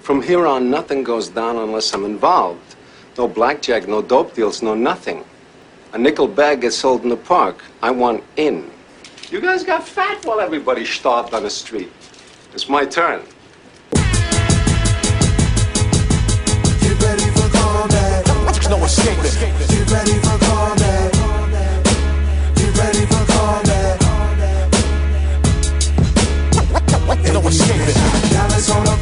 From here on, nothing goes down unless I'm involved. No blackjack, no dope deals, no nothing. A nickel bag gets sold in the park. I want in. You guys got fat while everybody starved on the street. It's my turn. Get ready for combat. No escaping. Get ready for combat. Get ready for combat. No escaping. Dallas on the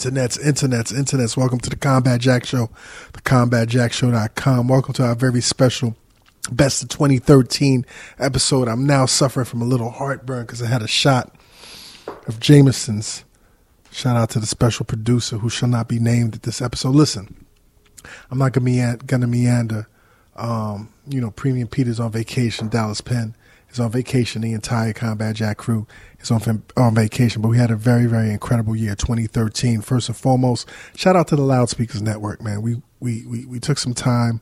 Internets, internets, internets. Welcome to the Combat Jack Show, the combatjackshow.com. Welcome to our very special best of 2013 episode. I'm now suffering from a little heartburn because I had a shot of Jameson's. Shout out to the special producer who shall not be named at this episode. Listen, I'm not gonna, mean- gonna meander. Um, you know, Premium Peter's on vacation. Dallas Penn is on vacation. The entire Combat Jack crew is on on vacation. But we had a very, very incredible year, 2013. First and foremost, shout out to the Loudspeakers Network, man. We we we, we took some time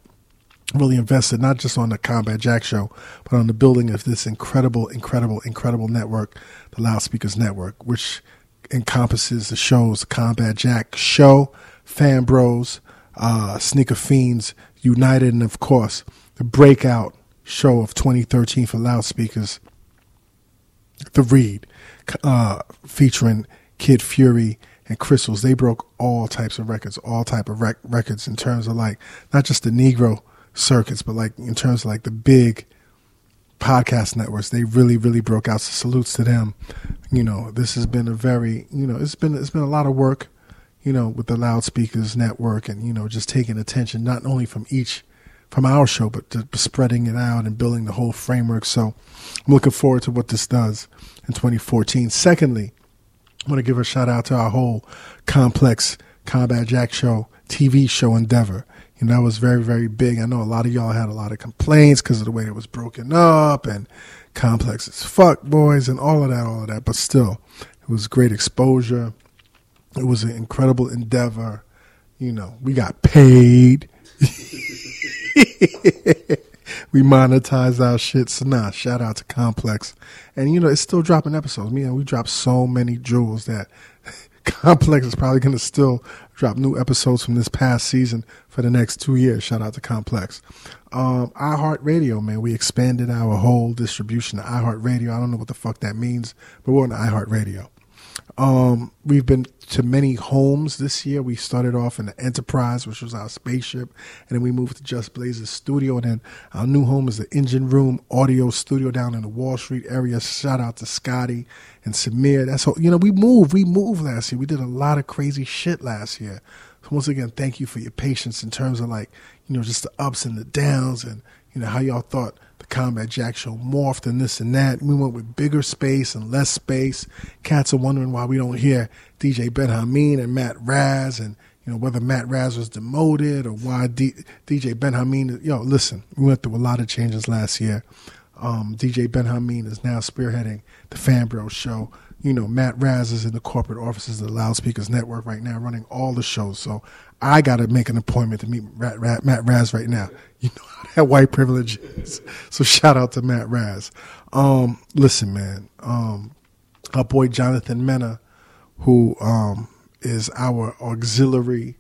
really invested not just on the Combat Jack show, but on the building of this incredible, incredible, incredible network, the Loudspeakers Network, which encompasses the shows, the Combat Jack show, Fan Bros, uh, Sneaker Fiends United, and of course, the breakout show of 2013 for Loudspeakers, The Read, uh, featuring Kid Fury and Crissle. They broke all types of records, all type of rec- records in terms of like not just the Negro circuits, but like in terms of like the big podcast networks. They really, really broke out. So salutes to them. You know, this has been a very, you know, it's been it's been a lot of work, you know, with the loudspeakers network and you know just taking attention not only from each from our show, but spreading it out and building the whole framework. So I'm looking forward to what this does in 2014. Secondly, I want to give a shout out to our whole complex Combat Jack show, TV show endeavor. You know, that was very, very big. I know a lot of y'all had a lot of complaints because of the way it was broken up and complex as fuck boys and all of that, all of that. But still, it was great exposure. It was an incredible endeavor. You know, we got paid. we monetize our shit. So nah, shout out to Complex. And you know, it's still dropping episodes. Man, we dropped so many jewels that Complex is probably gonna still drop new episodes from this past season for the next two years. Shout out to Complex. Um, iHeartRadio, man, we expanded our whole distribution to iHeartRadio. I don't know what the fuck that means, but we're on iHeartRadio. Um, we've been to many homes this year. We started off in the Enterprise, which was our spaceship, and then we moved to Just Blaze's Studio. And then our new home is the Engine Room Audio Studio down in the Wall Street area. Shout out to Scotty and Samir. That's all. You know, we moved. We moved last year. We did a lot of crazy shit last year. So once again, thank you for your patience in terms of like, you know, just the ups and the downs, and you know how y'all thought Combat Jack show morphed and this and that. We went with bigger space and less space. Cats are wondering why we don't hear DJ Benhameen and Matt Raz and you know whether Matt Raz was demoted or why D- DJ Benhameen. Yo, listen, we went through a lot of changes last year. Um, DJ Benhameen is now spearheading the Fan Fanbro show. You know, Matt Raz is in the corporate offices of the Loudspeakers Network right now, running all the shows. So I got to make an appointment to meet Rat, Rat, Matt Raz right now. You know how that white privilege is. So shout out to Matt Raz. Um, listen, man. Um, our boy Jonathan Mena, who um, is our auxiliary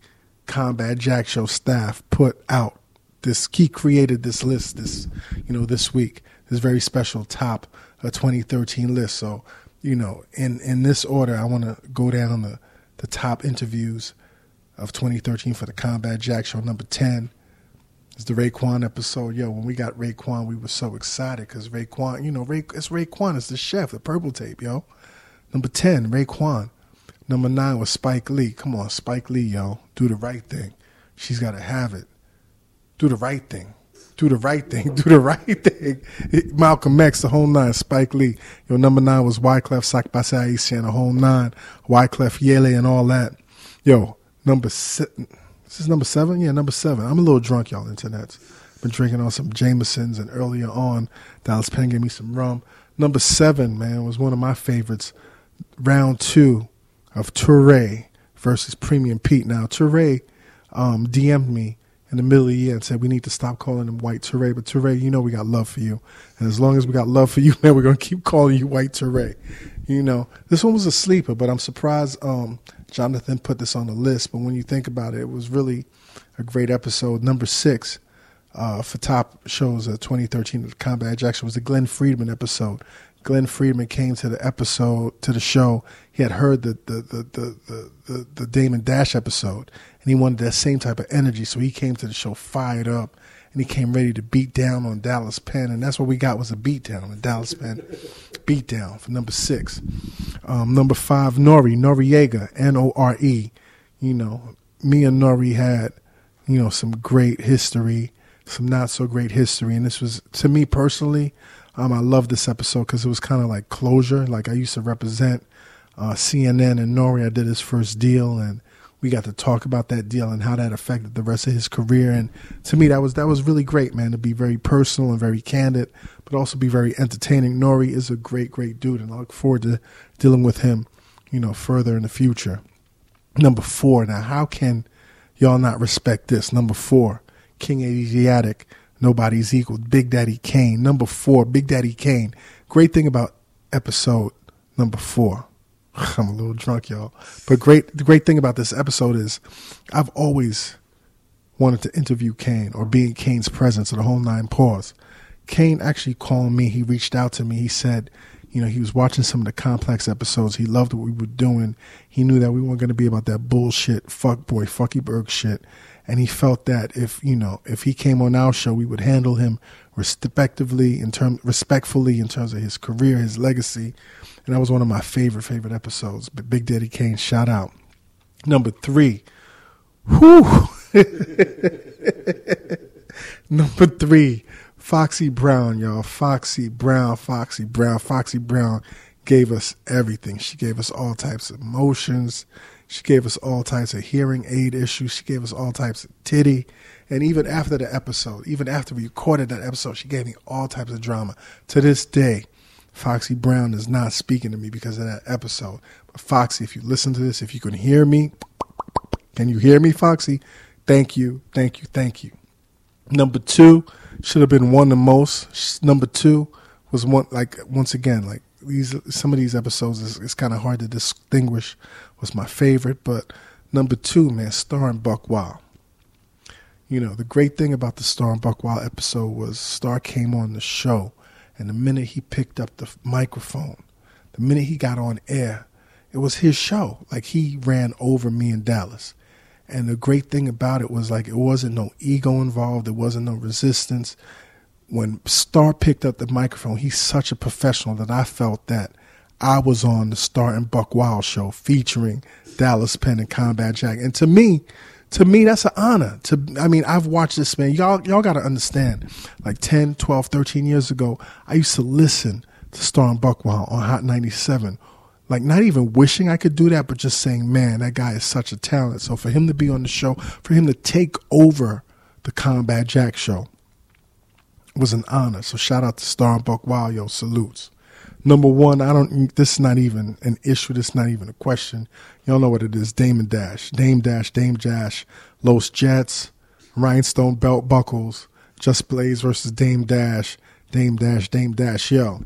combat jack show staff, put out this. He created this list this, you know, this week. This very special top uh, 2013 list. So, you know, in in this order, I want to go down the the top interviews of 2013 for the Combat Jack Show. Number 10 is the Raekwon episode. Yo, when we got Raekwon, we were so excited because Raekwon, you know, Ray, it's Raekwon, it's the chef, the purple tape, yo. Number 10, Raekwon. Number 9 was Spike Lee. Come on, Spike Lee, yo. Do the right thing. She's got to have it. Do the right thing. Do the right thing. Do the right thing. Malcolm X, the whole nine. Spike Lee. Yo, number nine was Wyclef Sak Pasé and the whole nine. Wyclef Yele and all that. Yo, number seven. This is number seven? Yeah, number seven. I'm a little drunk, y'all, internet. Been drinking on some Jamesons and earlier on, Dallas Penn gave me some rum. Number seven, man, was one of my favorites. Round two of Toure versus Premium Pete. Now, Toure um, DM'd me in the middle of the year and said we need to stop calling him White Toure. But Toure, you know we got love for you, and as long as we got love for you, man, we're gonna keep calling you White Toure. You know, this one was a sleeper, but I'm surprised um, Jonathan put this on the list. But when you think about it, it was really a great episode. Number six uh, for top shows of 2013 of Combat Jackson was the Glen Friedman episode. Glen Friedman came to the episode to the show. He had heard the the the the the, the, the Damon Dash episode, and he wanted that same type of energy. So he came to the show fired up, and he came ready to beat down on Dallas Penn, and that's what we got was a beat down. A Dallas Penn beat down for number six. Um, number five, Nori Noreaga, N O R E. You know, me and Nori had you know some great history, some not so great history, and this was to me personally. Um, I love this episode because it was kind of like closure. Like I used to represent uh, CNN and Nori. I did his first deal, and we got to talk about that deal and how that affected the rest of his career. And to me, that was that was really great, man. To be very personal and very candid, but also be very entertaining. Nori is a great, great dude, and I look forward to dealing with him, you know, further in the future. Number four. Now, how can y'all not respect this? Number four, King Asiatic. Nobody's equal. Big Daddy Kane. Number four, Big Daddy Kane. Great thing about episode number four. I'm a little drunk, y'all. But great, the great thing about this episode is I've always wanted to interview Kane or be in Kane's presence of the whole nine paws. Kane actually called me. He reached out to me. He said, you know, he was watching some of the complex episodes. He loved what we were doing. He knew that we weren't going to be about that bullshit, fuck boy, fucky berg shit and he felt that if you know if he came on our show, we would handle him respectively in term respectfully in terms of his career, his legacy, and that was one of my favorite favorite episodes. But Big Daddy Kane, shout out. Number three, whew. Number three, Foxy Brown, y'all. Foxy Brown, Foxy Brown, Foxy Brown gave us everything. She gave us all types of emotions. She gave us all types of hearing aid issues. She gave us all types of titty. And even after the episode, even after we recorded that episode, she gave me all types of drama. To this day, Foxy Brown is not speaking to me because of that episode. But Foxy, if you listen to this, if you can hear me, can you hear me, Foxy? Thank you, thank you, thank you. Number two should have been one the most. Number two was one like once again like these some of these episodes is it's kind of hard to distinguish was my favorite, but number two, man, Star and Buc Wild. You know, the great thing about the Star and Buc Wild episode was Star came on the show, and the minute he picked up the microphone, the minute he got on air, it was his show. Like he ran over me in Dallas. And the great thing about it was like it wasn't no ego involved, there wasn't no resistance. When Star picked up the microphone, he's such a professional that I felt that I was on the Star and Buc Wild show featuring Dallas Penn and Combat Jack. And to me, to me, that's an honor. To I mean, I've watched this man. Y'all, y'all got to understand. Like 10, 12, 13 years ago, I used to listen to Star and on Hot 97. Like not even wishing I could do that, but just saying, man, that guy is such a talent. So for him to be on the show, for him to take over the Combat Jack show was an honor. So shout out to Star and yo, salutes. Number one, I don't. This is not even an issue. This is not even a question. Y'all know what it is. Damon Dash, Dame Dash, Dame Dash, Los Jets, Rhinestone Belt Buckles, Just Blaze versus Dame Dash, Dame Dash, Dame Dash. Yo,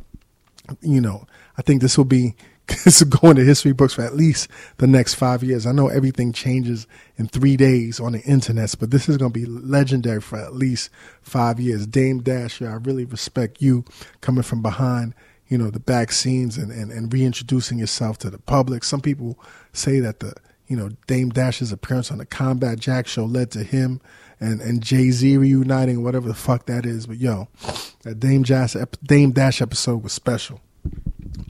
you know, I think this will be this will go into history books for at least the next five years. I know everything changes in three days on the internet, but this is going to be legendary for at least five years. Dame Dash, yo, I really respect you coming from behind you know, the back scenes and, and, and reintroducing yourself to the public. Some people say that the, you know, Dame Dash's appearance on the Combat Jack show led to him and, and Jay Z reuniting, whatever the fuck that is. But yo, that Dame Dash, Dame Dash episode was special.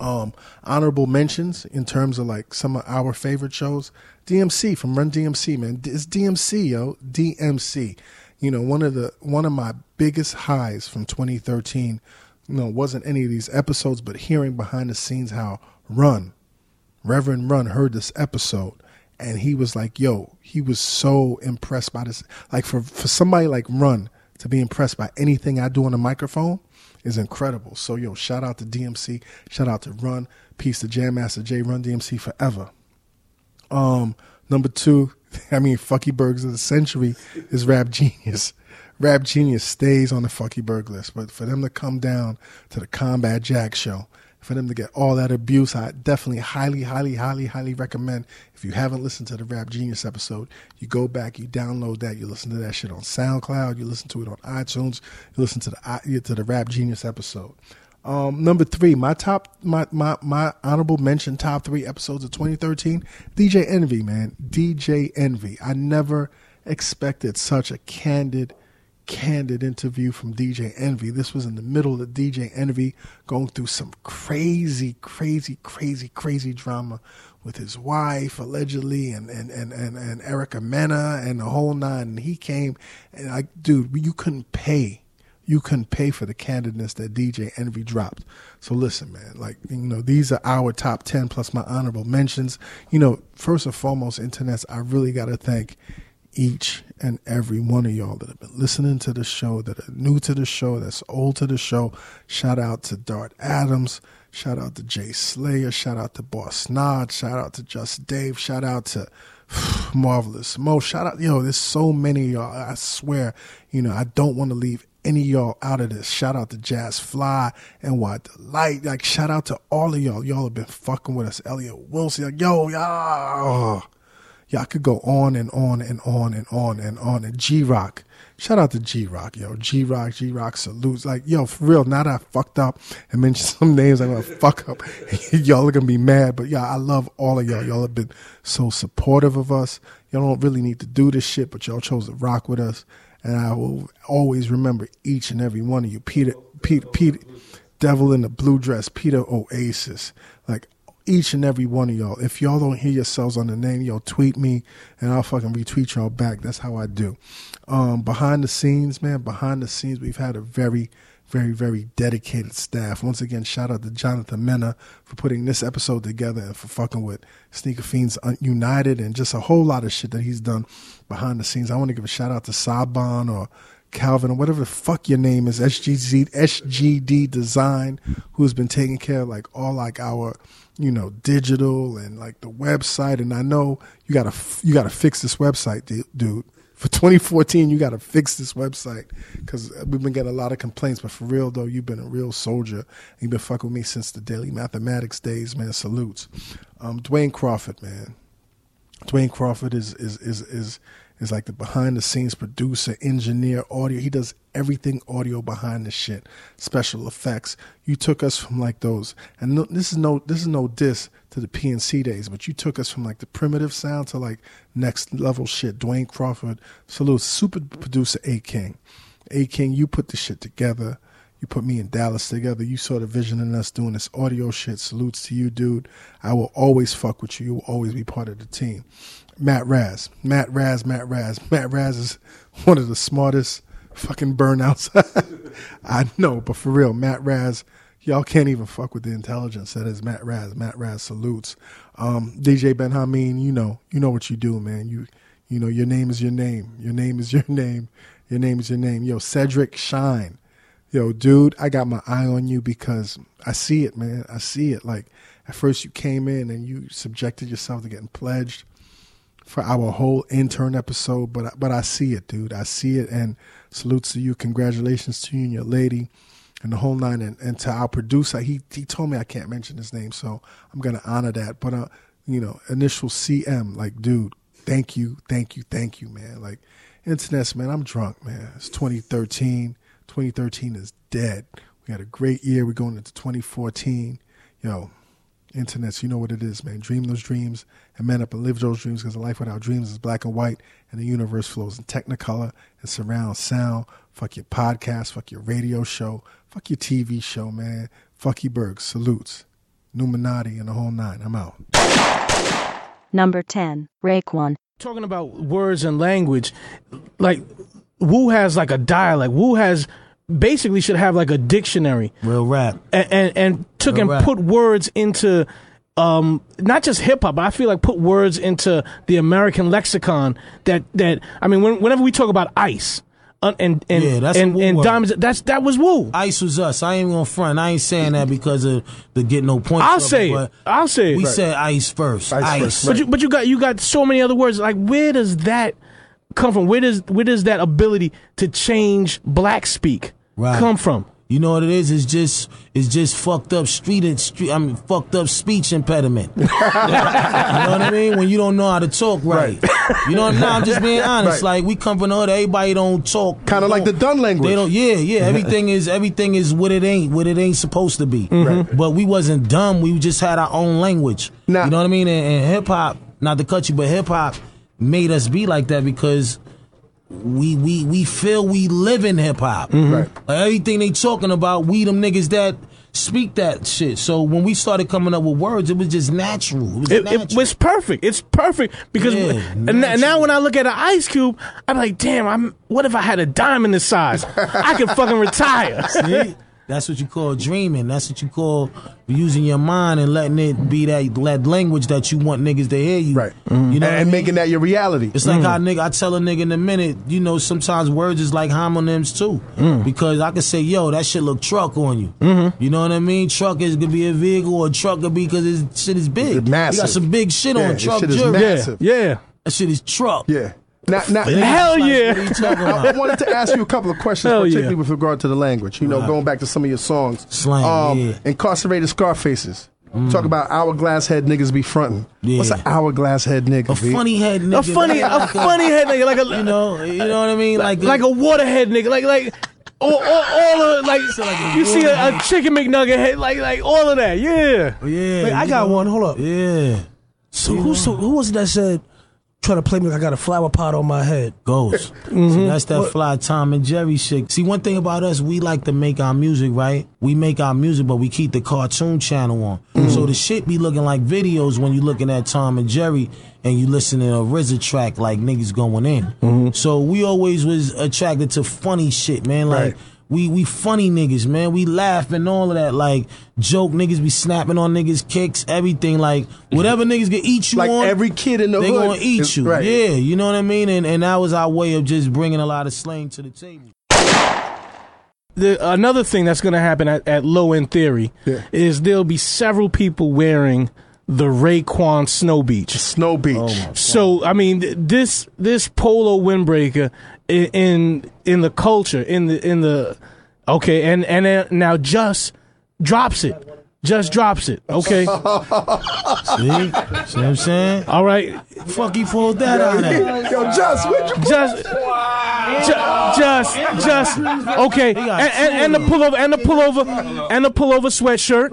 Um, honorable mentions in terms of like some of our favorite shows. DMC from Run DMC, man. It's DMC, yo. DMC. You know, one of the one of my biggest highs from 2013 you know, wasn't any of these episodes, but hearing behind the scenes how Run, Reverend Run, heard this episode, and he was like, "Yo," he was so impressed by this. Like for for somebody like Run to be impressed by anything I do on the microphone is incredible. So yo, shout out to DMC, shout out to Run, peace to Jam Master Jay, Run DMC forever. Um, number two, I mean, Fucky Bergs of the century is Rap Genius. Rap Genius stays on the Fucky Berg list, but for them to come down to the Combat Jack show, for them to get all that abuse, I definitely highly, highly, highly, highly recommend. If you haven't listened to the Rap Genius episode, you go back, you download that, you listen to that shit on SoundCloud, you listen to it on iTunes, you listen to the to the Rap Genius episode. Um, number three, my top, my, my, my honorable mention top three episodes of 2013, DJ Envy, man. DJ Envy. I never expected such a candid, candid interview from DJ Envy. This was in the middle of DJ Envy going through some crazy, crazy, crazy, crazy drama with his wife allegedly and, and, and, and, and Erica Mena and the whole nine. And he came and I, dude, you couldn't pay you couldn't pay for the candidness that DJ Envy dropped. So listen, man, like, you know, these are our top 10 plus my honorable mentions. You know, first and foremost, internets, I really got to thank each and every one of y'all that have been listening to the show, that are new to the show, that's old to the show. Shout out to Dart Adams. Shout out to Jay Slayer. Shout out to Boss Nod. Shout out to Just Dave. Shout out to Marvelous Mo. Shout out, yo, there's so many y'all. I swear, you know, I don't want to leave any y'all out of this. Shout out to Jazz Fly and What Delight. Like, shout out to all of y'all. Y'all have been fucking with us. Elliot Wilson. Like, yo, y'all. Y'all could go on and on and on and on and on. And G Rock. Shout out to G Rock, yo. G Rock, G Rock salutes. Like, yo, for real, now that I fucked up and mentioned some names I'm gonna fuck up, y'all are gonna be mad. But yeah, I love all of y'all. Y'all have been so supportive of us. Y'all don't really need to do this shit, but y'all chose to rock with us. And I will always remember each and every one of you. Peter, Peter, Peter, Devil in the Blue Dress, Peter Oasis. Like, each and every one of y'all. If y'all don't hear yourselves on the name, y'all tweet me and I'll fucking retweet y'all back. That's how I do. Um, behind the scenes, man, behind the scenes, we've had a very, very, very dedicated staff. Once again, shout out to Jonathan Mena for putting this episode together and for fucking with Sneaker Fiends United and just a whole lot of shit that he's done behind the scenes. I want to give a shout out to Saban or Calvin or whatever the fuck your name is, SGZ, SGD Design, who's been taking care of like all like our, you know, digital and like the website. And I know you gotta you gotta fix this website, dude. For 2014, you gotta fix this website because we've been getting a lot of complaints. But for real though, you've been a real soldier. You've been fucking with me since the daily mathematics days, man. Salutes, um, Dwayne Crawford, man. Dwayne Crawford is is is is is like the behind the scenes producer, engineer, audio. He does everything audio behind the shit, special effects. You took us from like those, and no, this is no this is no diss to the PNC days, but you took us from like the primitive sound to like next level shit. Dwayne Crawford, salute, super producer A King, A King. You put the shit together. You put me and Dallas together. You saw the vision in us doing this audio shit. Salutes to you, dude. I will always fuck with you. You will always be part of the team. Matt Raz. Matt Raz, Matt Raz. Matt Raz is one of the smartest fucking burnouts. I know, but for real, Matt Raz, y'all can't even fuck with the intelligence that is Matt Raz. Matt Raz salutes. Um, DJ Benhameen, you know, you know what you do, man. You you know, your name is your name. Your name is your name. Your name is your name. Yo, Cedric Shine. Yo, dude, I got my eye on you because I see it, man. I see it. Like at first you came in and you subjected yourself to getting pledged for our whole intern episode, but but I see it, dude. I see it, and salutes to you. Congratulations to you and your lady, and the whole nine. And, and to our producer, he he told me I can't mention his name, so I'm gonna honor that. But uh, you know, initial CM, like, dude, thank you, thank you, thank you, man. Like, internets, man, I'm drunk, man. It's 2013. 2013 is dead. We had a great year. We're going into 2014. Yo, internets, you know what it is, man. Dream those dreams and man up and live those dreams because a life without dreams is black and white and the universe flows in technicolor and surround sound. Fuck your podcast, fuck your radio show, fuck your TV show, man. Fuck you, Berg. Salutes. Newmanati and the whole nine. I'm out. Number 10, Raekwon. Talking about words and language, like Wu has like a dialect. Wu has basically should have like a dictionary Real rap. and and, and took and Correct. put words into um not just hip hop, but I feel like put words into the American lexicon that that I mean when, whenever we talk about ice, uh, and and Yeah, that's and, and was. diamonds. That's that was Wu. Ice was us. I ain't gonna front. I ain't saying that because of the get no points. I'll say it. but I'll say it. We Right. said ice first. Ice Ice. first, But you, but you got you got so many other words. Like where does that come from? Where does where does that ability to change black speak Right. come from? You know what it is? It's just it's just fucked up street and street. I mean, fucked up speech impediment. you know what I mean? When you don't know how to talk right. You know what I mean? I'm just being honest. Right. Like we come from the hood, everybody don't talk. Kinda like the Dun language. They don't. Yeah, yeah. Everything is everything is what it ain't. What it ain't supposed to be. Mm-hmm. But we wasn't dumb. We just had our own language. Now- you know what I mean? And, and hip hop, not the you, but hip hop made us be like that because we we we feel we live in hip hop. Mm-hmm. Right. Like everything they talking about, we them niggas that speak that shit. So when we started coming up with words, it was just natural. It was It, natural. it was perfect. It's perfect because Yeah, and now when I look at an ice cube, I'm like, damn. I'm what if I had a diamond this size? I could fucking retire. See? That's what you call dreaming. That's what you call using your mind and letting it be that, that language that you want niggas to hear you. Right. You know, and, what I and mean? making that your reality. It's like mm. how nigga I tell a nigga in a minute, you know, sometimes words is like homonyms too. Mm. Because I can say, yo, that shit look truck on you. Mm-hmm. You know what I mean? Truck is could be a vehicle or truck could be because his shit is big. It's massive. You got some big shit Yeah, on his truck shit is jewelry. yeah, yeah. That shit is truck. yeah. Now, now, Hell yeah. What are you talking I wanted to ask you a couple of questions, Hell particularly yeah. with regard to the language. You know, going back to some of your songs. Slang, Um, yeah. Incarcerated Scarfaces. Talk about hourglass head niggas be fronting. Yeah. What's an hourglass head nigga? A V? funny head nigga. A funny, a funny head nigga, like a You know, you know what I mean? Like, like a waterhead nigga, like like all, all, all of like you see a, a chicken McNugget head, like like all of that, yeah. yeah. Wait, I got know? one. Hold up. Yeah. So who so who was it that said try to play me like I got a flower pot on my head? Ghost. Mm-hmm. See, that's that fly Tom and Jerry shit. See, one thing about us, we like to make our music, right? We make our music, but we keep the cartoon channel on. Mm-hmm. So the shit be looking like videos when you looking at Tom and Jerry and you listening to a RZA track like niggas going in. Mm-hmm. So we always was attracted to funny shit, man. Like, Right. We we funny niggas, man. We laugh and all of that. Like joke niggas be snapping on niggas kicks, everything. Like whatever niggas can eat you Like on. every kid in the they hood gonna eat is- you. right. Yeah, you know what I mean. And and that was our way of just bringing a lot of slang to the table. The, another thing that's going to happen at, at Low End Theory Yeah. is there'll be several people wearing the Raekwon Snow Beach. Snow Beach. Oh, So I mean, th- this this polo windbreaker in in the culture in the in the okay, and and then now just drops it, just drops it. Okay, See, see what I'm saying? all right, Fuck, he pulled that out. Of. Yo, Just, where'd you just. Ju- Just, just, okay, and, and, and the pullover, and the pullover, and the pullover sweatshirt,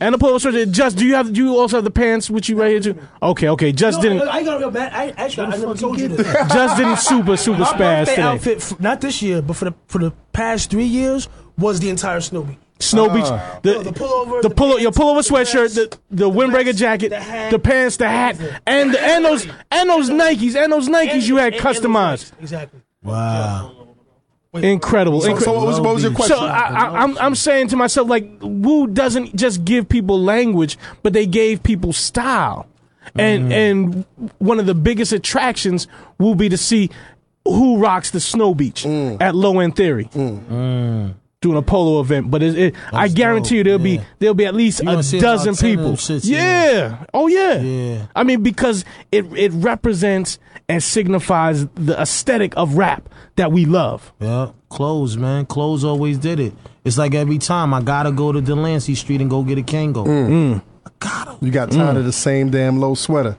and the pullover sweatshirt. Just, do you have? Do you also have the pants with you right here too? Okay, okay. Just didn't, I, I got a real bad. I actually I never told you this. just didn't super super My spaz today. outfit, f- not this year, but for the for the past three years, was the entire Snow Beach. Snow ah. Beach, the, No, the pullover, the the pull, pants, your pullover the sweatshirt, the vest, the windbreaker vest, jacket, the hat, the pants, the hat, everything. and and those and those Nikes and those Nikes you had And- and those customized. lights. Exactly. Wow. Incredible. So, incre- so what was, what was your question? So I, I, I'm I'm saying to myself like Wu doesn't just give people language, but they gave people style, and mm-hmm. and one of the biggest attractions will be to see who rocks the snow beach mm. at Low End Theory. Mm. Mm. Doing a polo event, but it, it, I guarantee you there'll be there'll be at least You a dozen about 10 of people. shits, yeah. yeah. oh yeah, Yeah. I mean because it it represents and signifies the aesthetic of rap that we love. Yeah, clothes, man. Clothes always did it. It's like every time I gotta go to Delancey Street and go get a Kangol. Mm. I gotta. you got tired of the same damn low sweater.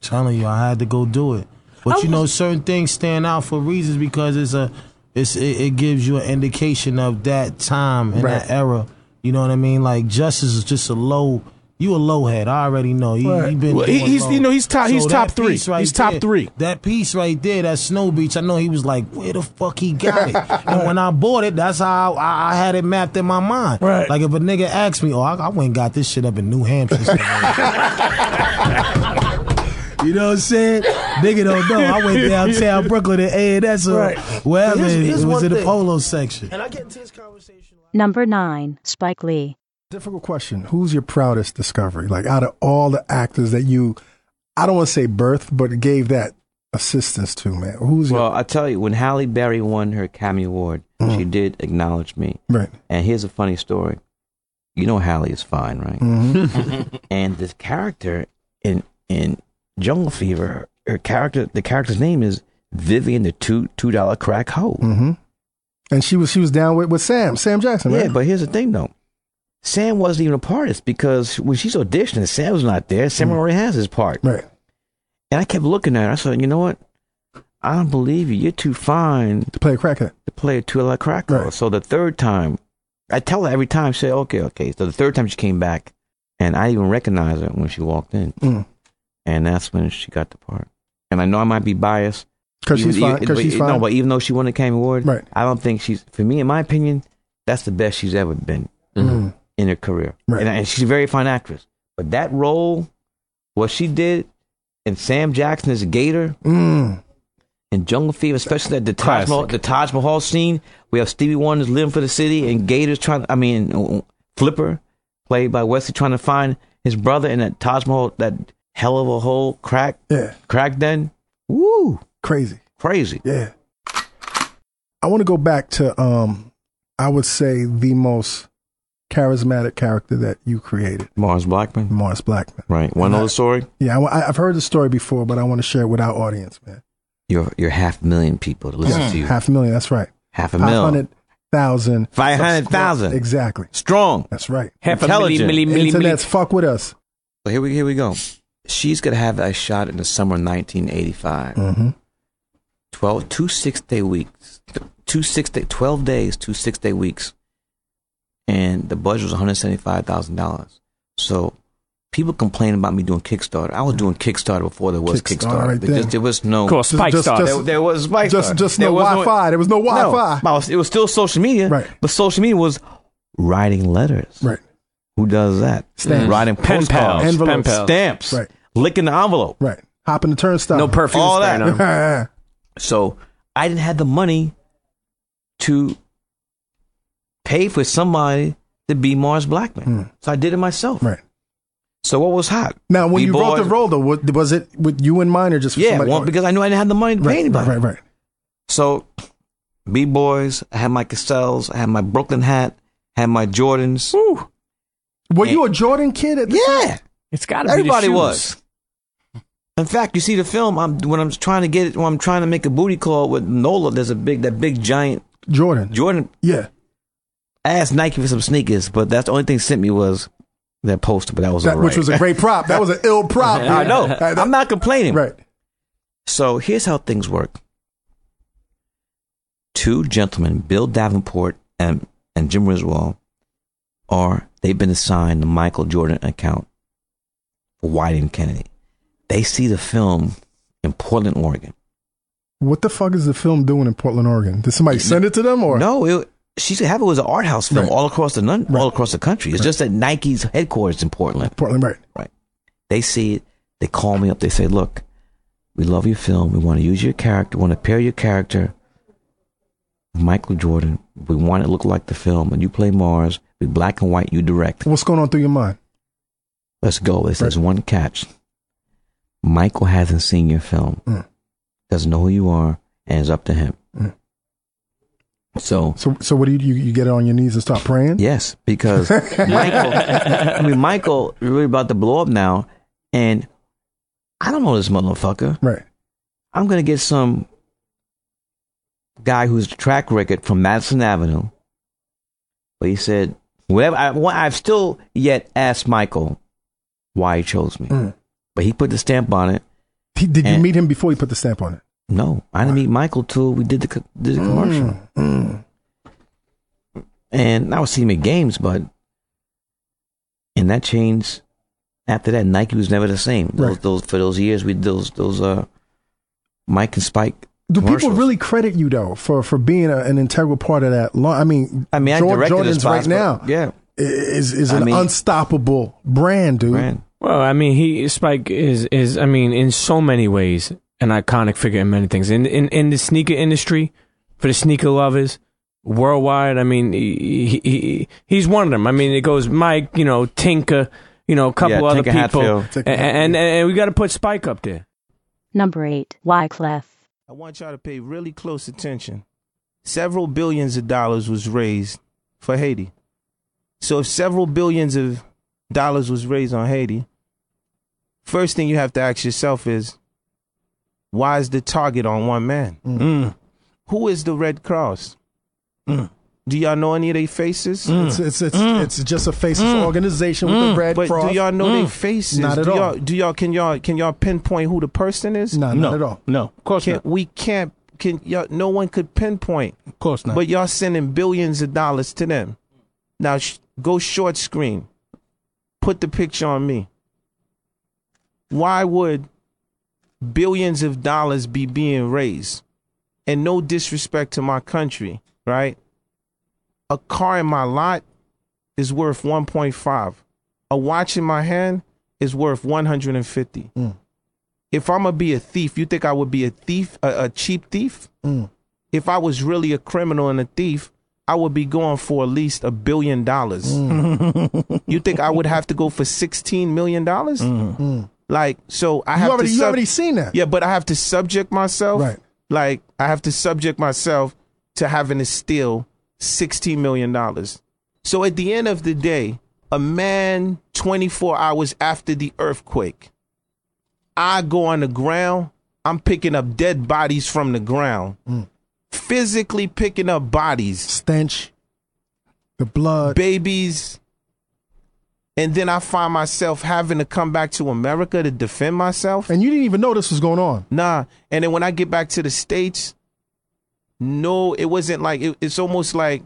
telling you, I had to go do it. But you know, certain things stand out for reasons because it's a, it's it, it gives you an indication of that time and that era. You know what I mean? Like Justice is just a low. You a low head. I already know. You, Right. you been. Well, he- doing he's- low. you know, he's top- he's top three. Right He's top there, three. That piece right there, that Snow Beach. I know he was like, where the fuck he got it? and when I bought it, that's how I, I had it mapped in my mind. Right. Like if a nigga asked me, oh, I, I went and got this shit up in New Hampshire. You know what I'm saying? Nigga don't know. I went downtown Brooklyn to A&S or Right. wherever. But here's- it was one in the polo section. And I get into this conversation. Number 9. Spike Lee. Difficult question. Who's your proudest discovery? Like out of all the actors that you, I don't want to say birth, but gave that assistance to, man? Who's Well, your I tell you, when Halle Berry won her Academy Award, she did acknowledge me. right? And here's a funny story. You know Halle is fine, right? Mm-hmm. and this character in in Jungle Fever, her character, the character's name is Vivian, the two two dollar crack hoe. Mm-hmm. And she was she was down with, with Sam, Sam Jackson, right? Yeah, but here's the thing though. Sam wasn't even a part of this because when she's auditioning, Sam was not there. Sam already has his part. right. And I kept looking at her. I said, you know what? I don't believe you. You're too fine To play a crackhead. to play a two dollar crack hoe. Right. So the third time, I tell her every time, say, okay, okay. So the third time she came back, and I even recognized her when she walked in. Mm. And that's when she got the part. And I know I might be biased. Because she's fine. Because but- she's fine. No, but even though she won the Academy Award, Right. I don't think she's, for me, in my opinion, that's the best she's ever been Mm. In her career. Right. And, and she's a very fine actress. But that role, what she did, and Sam Jackson as a Gator Mm. in Jungle Fever, especially at the Taj, Mahal, the Taj Mahal scene, we have Stevie Wonder's living for the city and Gators trying, I mean, uh, Flipper, played by Wesley, trying to find his brother in that Taj Mahal, that hell of a hole crack, Yeah. crack den. Woo, Crazy. crazy. Yeah. I want to go back to um I would say the most charismatic character that you created, Mars Blackmon. Morris Blackman. Right. One other story? Yeah, I, have heard the story before, but I want to share it with our audience, man. You're, you're half a million people to listen to you. Half a million, that's right. half a Five million. hundred thousand. 500,000. Exactly. Strong. That's right. Half a milli, Intelligent. milli, milli, milli. Internet's fuck with us. So here we here we go. She's gonna have that shot in the summer of 1985. Mm-hmm. 12, two six day weeks, two six day, 12 days, two six day weeks. And the budget was $175,000. So people complain about me doing Kickstarter. I was doing Kickstarter before there was Kickstarter Kickstarter. right there, there. just, there was no. Of course, Spike just- Star. just- there, there was Spike Just, Star. just There no was Wi-Fi. there was no Wi-Fi. No, it was still social media. Right. But social media was writing letters. Right. Who does that? Stamps. Writing Pen postcards. pals. Pen Envelopes. pals. Stamps. Right. Licking the envelope. Right. Hop in the turnstile. No perfume All that. So I didn't have the money to pay for somebody to be Mars Blackmon. Hmm. So I did it myself. Right. So what was hot? Now, when you wrote the role, though, was, was it with you in mind or just for yeah, somebody? one, because I knew I didn't have the money to right, pay anybody. Right, right. So B boys, I had my Cazals, I had my Brooklyn hat, had my Jordans. Ooh. Were you a Jordan kid at the Yeah, It's got to be everybody the was. In fact, you see the film. I'm when I'm trying to get it. When I'm trying to make a booty call with Nola. There's a big, that big giant Jordan? Jordan Yeah. I asked Nike for some sneakers, but that's the only thing sent me was that poster. But that was That, right. Which was a great prop. That was an ill prop. I know. That- I'm not complaining. Right. So here's how things work. Two gentlemen, Bill Davenport and and Jim Riswold, are they've been assigned the Michael Jordan account for Wieden Kennedy. They see the film in Portland, Oregon. What the fuck is the film doing in Portland, Oregon? Did somebody send it to them or? No, it, she said have it was an art house film Right. all across the Right. all across the country. It's just at Nike's headquarters in Portland. Portland, right. Right. They see it. They call me up. They say, "Look, we love your film. We want to use your character. We want to pair your character, with Michael Jordan. We want it to look like the film. And you play Mars. Be black and white. You direct. What's going on through your mind? Let's go." They says Right. one catch. Michael hasn't seen your film. Mm. Doesn't know who you are, and it's up to him. Mm. So So, so what do you, you, you get on your knees and start praying? Yes, because Michael, I mean, Michael really about to blow up now, and I don't know this motherfucker. Right. I'm gonna get some guy who's the track record from Madison Avenue. But he said, whatever. I, I've still yet asked Michael why he chose me, Mm. but he put the stamp on it. He, did you meet him before he put the stamp on it? No, I didn't meet Michael till we did the co- did the commercial. Mm, And I was seeing him at games, but and that changed after that. Nike was never the same. Those, Right. those for those years we those those uh Mike and Spike. Do people really credit you though for for being a, an integral part of that? Long, I mean, I mean, I directed Jordan's spots, right now Yeah, is is I an mean- unstoppable brand, dude. man. Well, I mean, he Spike is is I mean, in so many ways, an iconic figure in many things. In in in the sneaker industry, for the sneaker lovers worldwide, I mean, he, he, he he's one of them. I mean, it goes Mike, you know, Tinker, you know, a couple Yeah, other Tinker people, and, and and we got to put Spike up there. Number 8. Wyclef. I want y'all to pay really close attention. Several billions of dollars was raised for Haiti. So if several billions of dollars was raised on Haiti, first thing you have to ask yourself is, why is the target on one man? Mm. mm. Who is the Red Cross? Mm. Do y'all know any of their faces? Mm. It's it's it's, it's just a faceless organization with the red But cross. do y'all know their faces? Not at do all. Y'all, do y'all can y'all can y'all pinpoint who the person is? No, not at all. No, of course Can't, not. we can't. Can y'all? No one could pinpoint. Of course not. But y'all sending billions of dollars to them. Now sh- go short screen. Put the picture on me. Why would billions of dollars be being raised? And no disrespect to my country, right? A car in my lot is worth 1.5. A watch in my hand is worth 150. Mm. If I'm gonna be a thief, you think I would be a thief, a, a cheap thief? Mm. if I was really a criminal and a thief, I would be going for at least a billion dollars. Mm. you think I would have to go for sixteen million dollars? Like, so I have already to you already seen that. yeah, but I have to subject myself. Right. Like, I have to subject myself to having to steal sixteen million dollars. So at the end of the day, a man twenty four hours after the earthquake, I go on the ground. I'm picking up dead bodies from the ground mm. physically picking up bodies, Stench, the blood. babies, and then I find myself having to come back to America to defend myself. and you didn't even know this was going on. Nah, and then when I get back to the states, no, it wasn't like it, it's almost like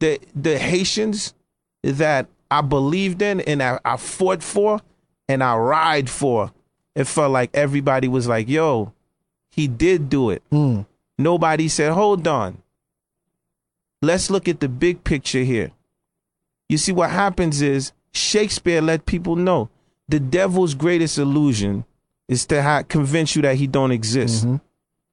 the the Haitians that I believed in and I, I fought for and I ride for. It felt like everybody was like, "Yo, he did do it." Mm. Nobody said, hold on. Let's look at the big picture here. You see, what happens is Shakespeare let people know the devil's greatest illusion is to ha- convince you that he don't exist. Mm-hmm.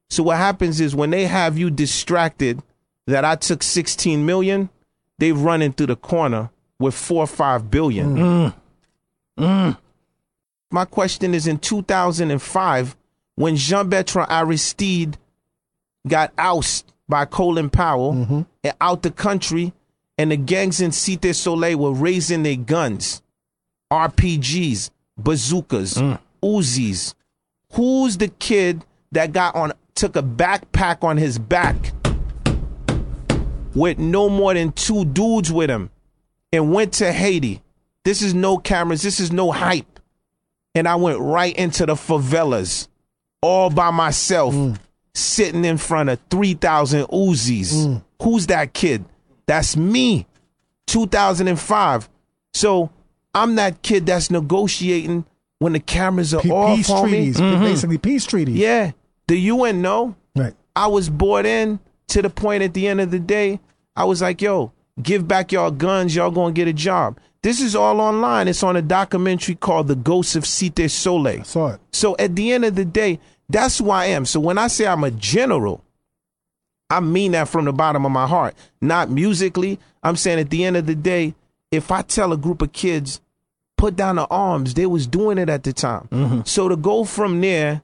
So what happens is when they have you distracted that I took 16 million, they run into the corner with four or five billion. Mm. Mm. Mm. My question is in 2005, when Jean Bertrand Aristide got ousted by Colin Powell mm-hmm. and out the country, and the gangs in Cité Soleil were raising their guns, RPGs, bazookas, mm. Uzis. Who's the kid that got on took a backpack on his back with no more than two dudes with him and went to Haiti? This is no cameras, this is no hype. And I went right into the favelas all by myself mm. sitting in front of 3,000 Uzis. Mm. Who's that kid? That's me. 2005. So I'm that kid that's negotiating when the cameras are Pe- off, peace homie. treaties, mm-hmm. basically peace treaties. Yeah. The UN no. Right. I was bought in to the point at the end of the day, I was like, yo, give back y'all guns, y'all gonna get a job. This is all online. It's on a documentary called The Ghosts of Cité Soleil. I saw it. So at the end of the day, that's who I am. So when I say I'm a general, I mean that from the bottom of my heart. Not musically. I'm saying at the end of the day, if I tell a group of kids, put down the arms, they was doing it at the time. Mm-hmm. So to go from there,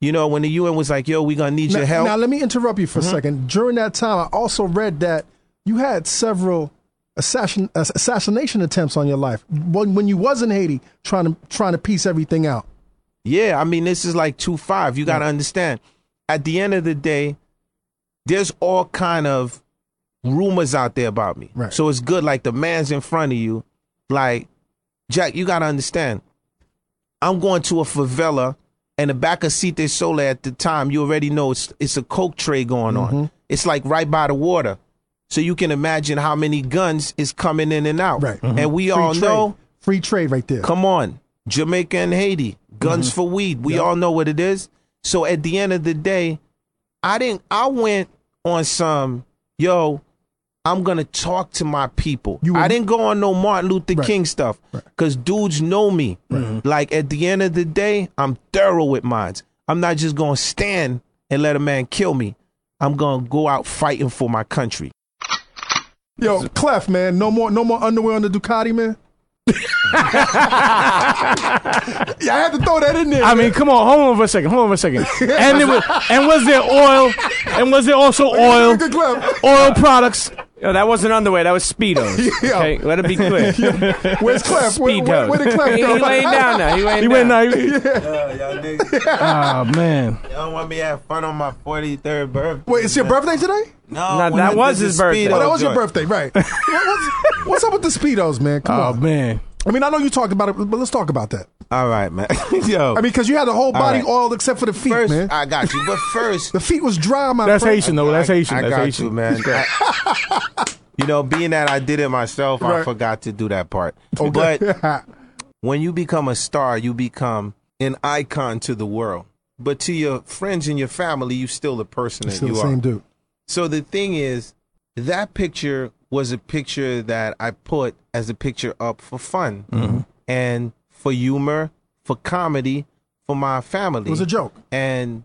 you know, when the UN was like, yo, we gonna need Now, your help. now let me interrupt you for a mm-hmm. second. During that time, I also read that you had several assassin, assassination attempts on your life when, when you was in Haiti trying to trying to piece everything out. Yeah, I mean, this is like two five. You got to understand. At the end of the day, there's all kind of rumors out there about me. Right. So it's good. Like the man's in front of you. Like Jack, you got to understand. I'm going to a favela, and the back of Cité Soleil at the time, you already know it's it's a coke tray going on. Mm-hmm. It's like right by the water. So you can imagine how many guns is coming in and out. Right. And we mm-hmm. Free all trade. know free trade right there. Come on. Jamaica and Haiti. Guns mm-hmm. for weed. We all know what it is. So at the end of the day, I didn't I went on some, yo, I'm gonna talk to my people. You I didn't go on no Martin Luther Right. King stuff. Cause dudes know me. Mm-hmm. Like at the end of the day, I'm thorough with mines. I'm not just gonna stand and let a man kill me. I'm gonna go out fighting for my country. Yo, Clef, man, no more no more underwear on the Ducati, man. Yeah, I had to throw that in there. I mean, come on, hold on for a second. Hold on for a second. And it was, and was there oil? And was there also oil? Oil products. Yo, that wasn't underwear. That was speedos. Yeah. Okay, let it be clear. Where's Clef? Where, where, Speedos. where did Clef he, go? he laying down now. He laying He down. went. Now, Yo, y'all niggas, oh man. y'all don't want me to have fun on my 43rd birthday. Wait, it's your birthday today? No, No, that was his birthday. Oh, that was your birthday, right? what's, what's up with the speedos, man? Come Oh on. man. I mean, I know you talked about it, but let's talk about that. All right, man. Yo, I mean, because you had the whole body right. oiled except for the feet, first, man. I got you. But first, the feet was dry, my That's friend. Haitian though. That's I- Haitian. I That's got Haitian. you, man. I- you know, being that I did it myself, I forgot to do that part. Okay. But when you become a star, you become an icon to the world. But to your friends and your family, you still the person that Still you the are. same dude. So the thing is, that picture was a picture that I put as a picture up for fun Mm-hmm. and for humor, for comedy, for my family. It was a joke. And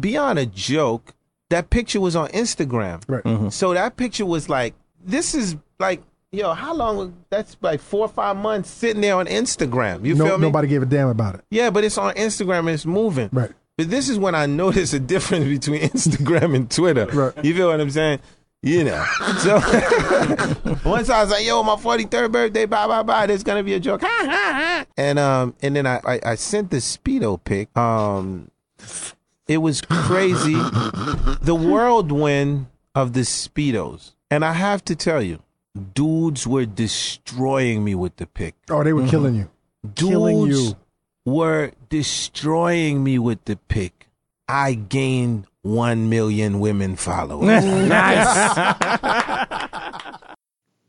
beyond a joke, that picture was on Instagram. Right. So that picture was like, this is like, yo, how long? That's like four or five months sitting there on Instagram. You No, feel me? nobody gave a damn about it. Yeah, but it's on Instagram and it's moving. Right. But this is when I noticed a difference between Instagram and Twitter. Right. You feel what I'm saying? You know. So once I was like, yo, my 43rd birthday, bye bye bye, there's gonna be a joke. Ha ha ha. And um and then I, I, I sent the speedo pic. Um it was crazy. the whirlwind of the speedos. And I have to tell you, dudes were destroying me with the pic Oh, they were killing you. Killing dudes you. were destroying me with the pic. I gained one million women followers. Nice.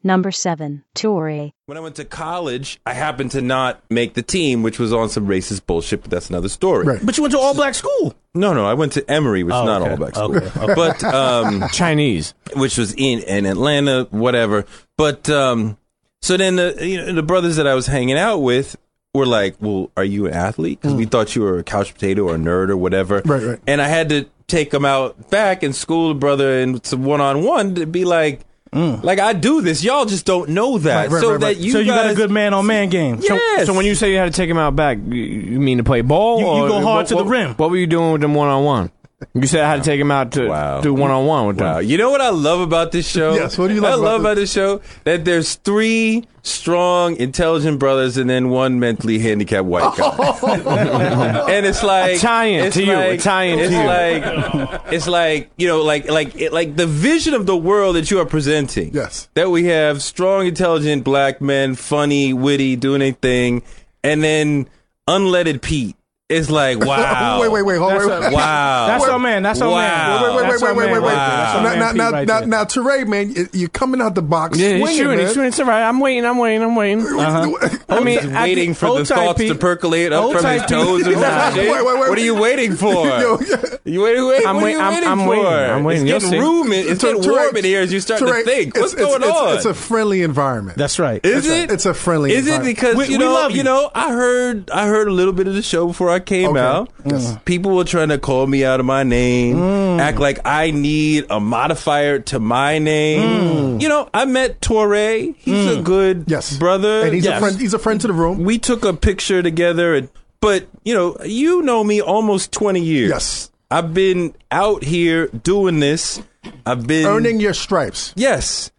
Number 7. Toure. When I went to college, I happened to not make the team, which was on some racist bullshit, but that's another story. Right. But you went to all black school. No, no, I went to Emory, which is not okay. all black school. Okay, But um Chinese. which was in, in Atlanta, whatever. But um, so then the you know, the brothers that I was hanging out with were like, "Well, are you an athlete?" Because we thought you were a couch potato or a nerd or whatever. Mm. Right, right. And I had to take them out back and school the brother and some one on one to be like. Like I do this, y'all just don't know that. Mm. Right, right, so right, that you so you got a good man on man game. So, Yes. so when you say you had to take him out back, you, mean to play ball? You- you go hard what- to the what- rim. What were you doing with them one on one? You said I had to take him out to Wow. do one on one with them. Wow. You know what I love about this show? Yes, what do you love I about love this? about this show? That there's three strong, intelligent brothers and then one mentally handicapped white guy. Oh. and it's like Italian it's to you, like- Italian to it's you. like it's like you know, like like it, like the vision of the world that you are presenting. Yes. That we have strong, intelligent black men, funny, witty, doing a thing, and then unleaded Pete. It's like wow. Wait, wait, wait, hold That's wait. Wow. That's our man. That's our Wow. man. Wait, wait, wait, That's wait, wait, wait, wait. right there. That's our Now, man now, Pete now, right now, there. now, Toure, man, y- you're coming out the box Yeah, he's swinging, shooting. man. He's shooting. It's all right. I'm waiting. I'm waiting. I'm waiting. Uh-huh. I mean, Just I waiting think- for the hold tight, thoughts to Pete. percolate up Hold from his tight, Pete. toes or some Nah. shit. Wait, wait, wait. What are you waiting for? Yo, yeah. You wait, wait, I'm what wait- are you I'm- waiting I'm for? waiting. I'm waiting. You'll It's see. getting room. in- It's getting Toure- warm in here as you start to think. What's going on? It's, it's a friendly environment. That's right. Is it? it's a friendly. Is it because you know? You you. know, I heard I heard a little bit of the show before I came Okay. out. Yes. People were trying to call me out of my name, Mm. act like I need a modifier to my Mm. name. You know, I met Toure. He's a good Yes. brother. and he's Yes. a friend. He's a friend to the room. we took a picture together and, but you know you know me almost 20 years Yes. i've been out here doing this i've been Earning your stripes. yes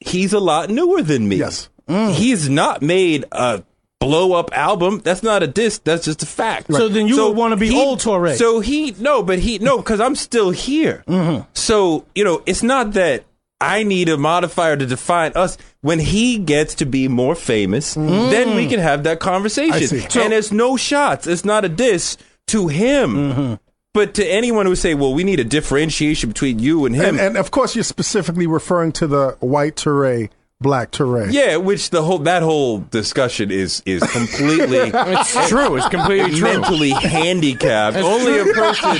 he's a lot newer than me Yes. he's not made a blow up album that's not a disc that's just a fact So then you would wanna be he- old Toure. so he no but he no because i'm still here Mm-hmm. so you know it's not that I need a modifier to define us. When he gets to be more famous, then we can have that conversation. So- and there's no shots. It's not a diss to him. Mm-hmm. But to anyone who say, "Well, we need a differentiation between you and him," And, and of course, you're specifically referring to the white Toure, black Toure. yeah, which the whole that whole discussion is is completely It's true. It's completely true. mentally handicapped. Only a person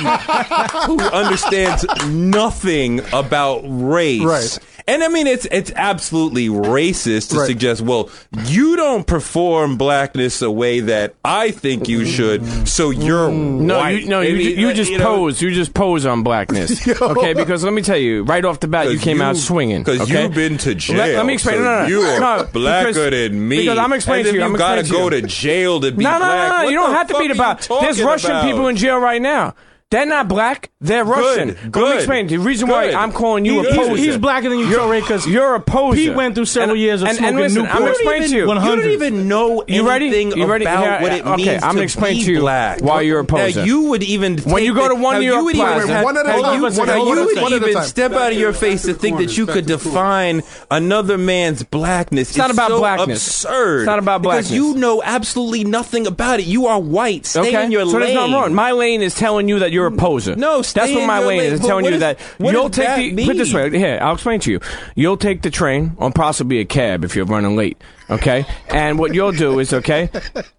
who understands nothing about race Right. And I mean, it's it's absolutely racist to Right. suggest, well, you don't perform blackness a way that I think you should, so you're No, white. you, no, I you, mean, you just you know, pose. You just pose on blackness. okay, because let me tell you, right off the bat, you came out swinging because okay? you've been to jail. Let, let me explain. so no, no, no. You are no, blacker because, than me. Because I'm explaining As to if you. I'm you gotta go to jail to be no, no, black. no, no. What You don't have to fuck beat are about. There's Russian about? people in jail right now. They're not black. They're Russian. Good, But let me explain. The reason why good. I'm calling you He- a he's- poser. he's blacker than you, You're- because You're a poser. Pete went through several And- years of and, and smoking listen, I'm Newport. explaining to you. 100s. You don't even know You ready? anything You ready? about Yeah, what it okay, means I'm to gonna explain be to you black. why you're a poser. Now, you would even When you go to the- one how New you would even Plaza- One at a how time. you- One at a how time. you would at a even time. step out of your face to think that you could define another man's blackness. It's not about so blackness. Absurd. It's not about blackness. because you know absolutely nothing about it. You are white. Stay okay, in your so lane. there's nothing wrong. My lane is telling you that you're a poser. No, that's what my lane lane. is But telling you is- that you'll take that the. Put this way, here, I'll explain to you. You'll take the train or possibly a cab if you're running late. Okay, and what you'll do is okay,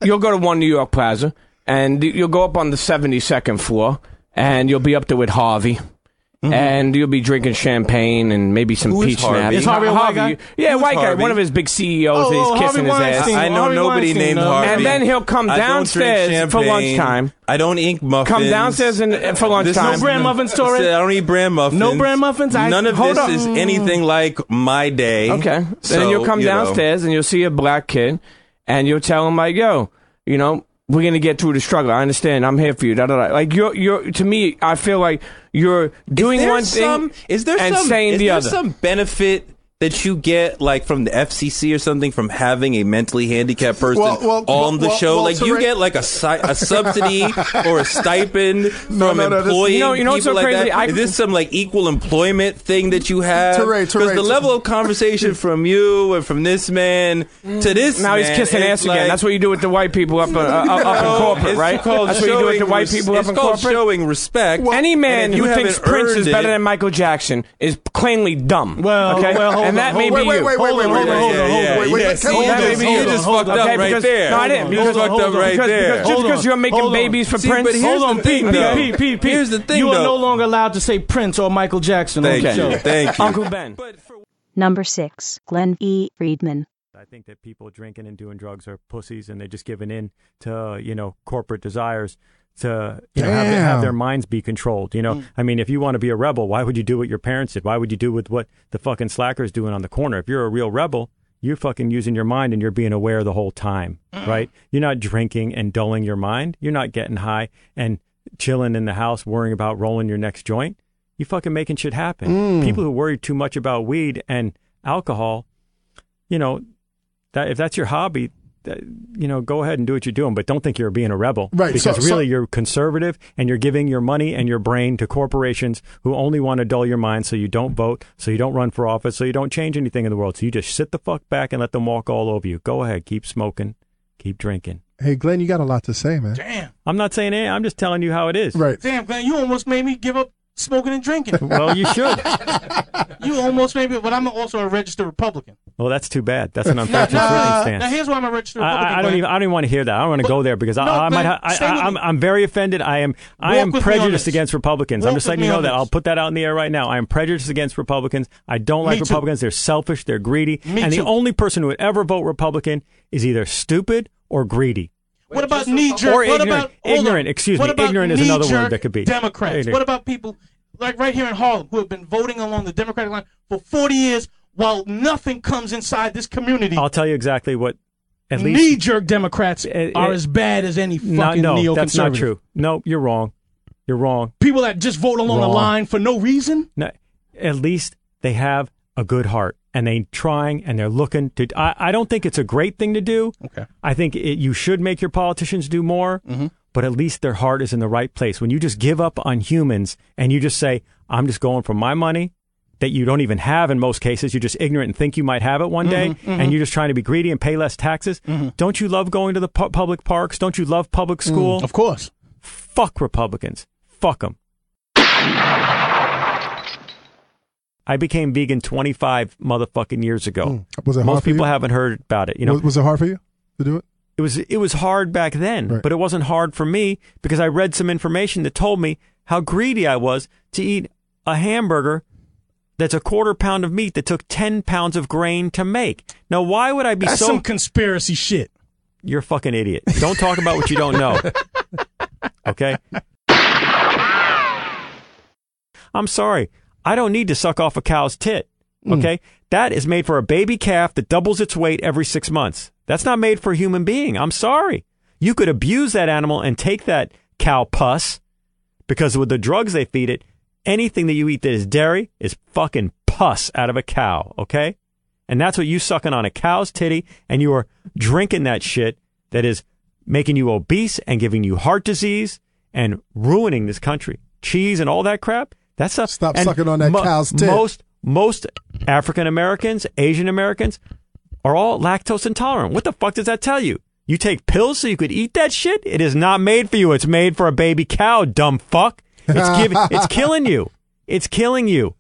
you'll go to one New York Plaza and you'll go up on the 72nd floor and you'll be up there with Harvey. And you'll be drinking champagne and maybe some Mm-hmm. Who is peach Harvey? schnapps. Is Harvey a white guy? Yeah, Who's white guy. One of his big CEOs. Oh, and oh, kissing Harvey his ass. Weinstein. I know Harvey nobody Weinstein, named uh, Harvey. And then he'll come I don't drink downstairs for champagne. lunchtime. I don't ink muffins. Come downstairs and, and for This lunchtime. is- No bran muffins, Toure? I don't eat bran muffins. No bran muffins? I- None of hold this up. is anything like my day. Okay. So, then you'll come you know. downstairs and you'll see a black kid and you'll tell him like, yo, you know, we're gonna get through the struggle. I understand. I'm here for you. Da, da, da. Like you're, you're. To me, I feel like you're doing one thing some, is there and some, saying is the there other. some benefit that you get like from the FCC or something from having a mentally handicapped person Well, well, on the well, show? well, like you Tarek- get like a, si- a subsidy or a stipend No, from no, no, this- employing You know- you know what's people so like crazy? that? I- is this some like equal employment thing that you have? Because the Tarek. level of conversation from you and from this man to this now he's kissing it's ass again. That's what you do with the white people up, uh, up, up in corporate, it's right? called That's what you do with the showing white res- people up it's in called corporate. showing respect. Any man who thinks Prince is better than Michael Jackson is plainly dumb. Well, okay? well, hold and that hold may on. be Wait, you. wait, wait, Hold wait, on, wait, hold on, wait, hold on, wait, hold on. wait, wait, Yeah, wait, see, hold that on, may be you you. hold on, just hold fucked on. up Okay, right because- there. No, I didn't. You Because, just fucked hold up on. right because, there. because, just Hold because on. you're making Hold on. babies for See, Prince. but here's Hold on, the thing, Pete, though. Pete, Pete, Pete, Pete. Here's the thing, You are though. no longer allowed to say Prince or Michael Jackson Thank on the you. show. Thank you. Uncle Ben. Number 6. Glen E. Friedman. I think that people drinking and doing drugs are pussies, and they're just giving in to you know corporate desires to you know have, have their minds be controlled. You know, Mm. I mean, if you want to be a rebel, why would you do what your parents did? Why would you do with what the fucking slackers doing on the corner? If you're a real rebel, you're fucking using your mind and you're being aware the whole time, right? You're not drinking and dulling your mind. You're not getting high and chilling in the house worrying about rolling your next joint. You fucking making shit happen. People who worry too much about weed and alcohol, you know, that if that's your hobby, that, you know, go ahead and do what you're doing, but don't think you're being a rebel. Right, Because so- so- really, you're conservative and you're giving your money and your brain to corporations who only want to dull your mind so you don't vote, so you don't run for office, so you don't change anything in the world. So you just sit the fuck back and let them walk all over you. Go ahead, keep smoking, keep drinking. Hey, Glen, you got a lot to say, man. Damn, I'm not saying it. I'm just telling you how it is. Right. damn, Glen, you almost made me give up smoking and drinking. Well, you should. you almost made me, but I'm also a registered Republican. Well, that's too bad. That's an unfortunate now, circumstance. now here's why I'm a registered Republican. I, I don't even. I don't even want to hear that. I don't want to go there because No, I, I might. Ha- I, I, I'm. I'm very offended. I am. I am with me on prejudiced against Republicans. I'm just letting you know that. this. I'll put that out in the air right now. I am prejudiced against Republicans. I don't like Me too. Republicans. They're selfish. They're greedy. Me and too. the only person who would ever vote Republican is either stupid or greedy. What about knee jerk? Or what ignorant. about Ignorant, excuse what me. About Ignorant is another word that could be. Democrats. Ignorant. What about people like right here in Harlem who have been voting along the Democratic line for 40 years while nothing comes inside this community? I'll tell you exactly what. At least knee jerk Democrats Uh, are uh, as bad as any no, fucking no, neoconservative. that's not true. No, you're wrong. You're wrong. People that just vote along the line for no reason. No, at least they have a good heart and they're trying and they're looking to. I, I don't think it's a great thing to do. Okay. I think it, you should make your politicians do more, mm-hmm. but at least their heart is in the right place. When you just give up on humans and you just say, "I'm just going for my money." That you don't even have in most cases. You're just ignorant and think you might have it one day, mm-hmm, mm-hmm. and you're just trying to be greedy and pay less taxes. Don't you love going to the pu- public parks? Don't you love public mm, school? Of course. Fuck Republicans. Fuck them. I became vegan 25 motherfucking years ago. Hmm. Was it hard Most for you? people haven't heard about it. You know, was, was it hard for you to do it? it was it was hard back then, Right. but it wasn't hard for me because I read some information that told me how greedy I was to eat a hamburger that's a quarter pound of meat that took 10 pounds of grain to make. Now, why would I be That's so. some conspiracy shit. You're a fucking idiot. Don't talk about what you don't know. Okay? I'm sorry. I don't need to suck off a cow's tit. Hmm. Okay? That is made for a baby calf that doubles its weight every six months. That's not made for a human being. I'm sorry. You could abuse that animal and take that cow pus because with the drugs they feed it, anything that you eat that is dairy is fucking pus out of a cow. Okay? And that's what you sucking on a cow's titty and you are drinking that shit that is making you obese and giving you heart disease and ruining this country. Cheese and all that crap. That's stuff. Stop and sucking on that cow's tit. Most most African Americans, Asian Americans are all lactose intolerant. What the fuck does that tell you? You take pills so you could eat that shit? It is not made for you. It's made for a baby cow, dumb fuck. It's giving it's killing you. It's killing you.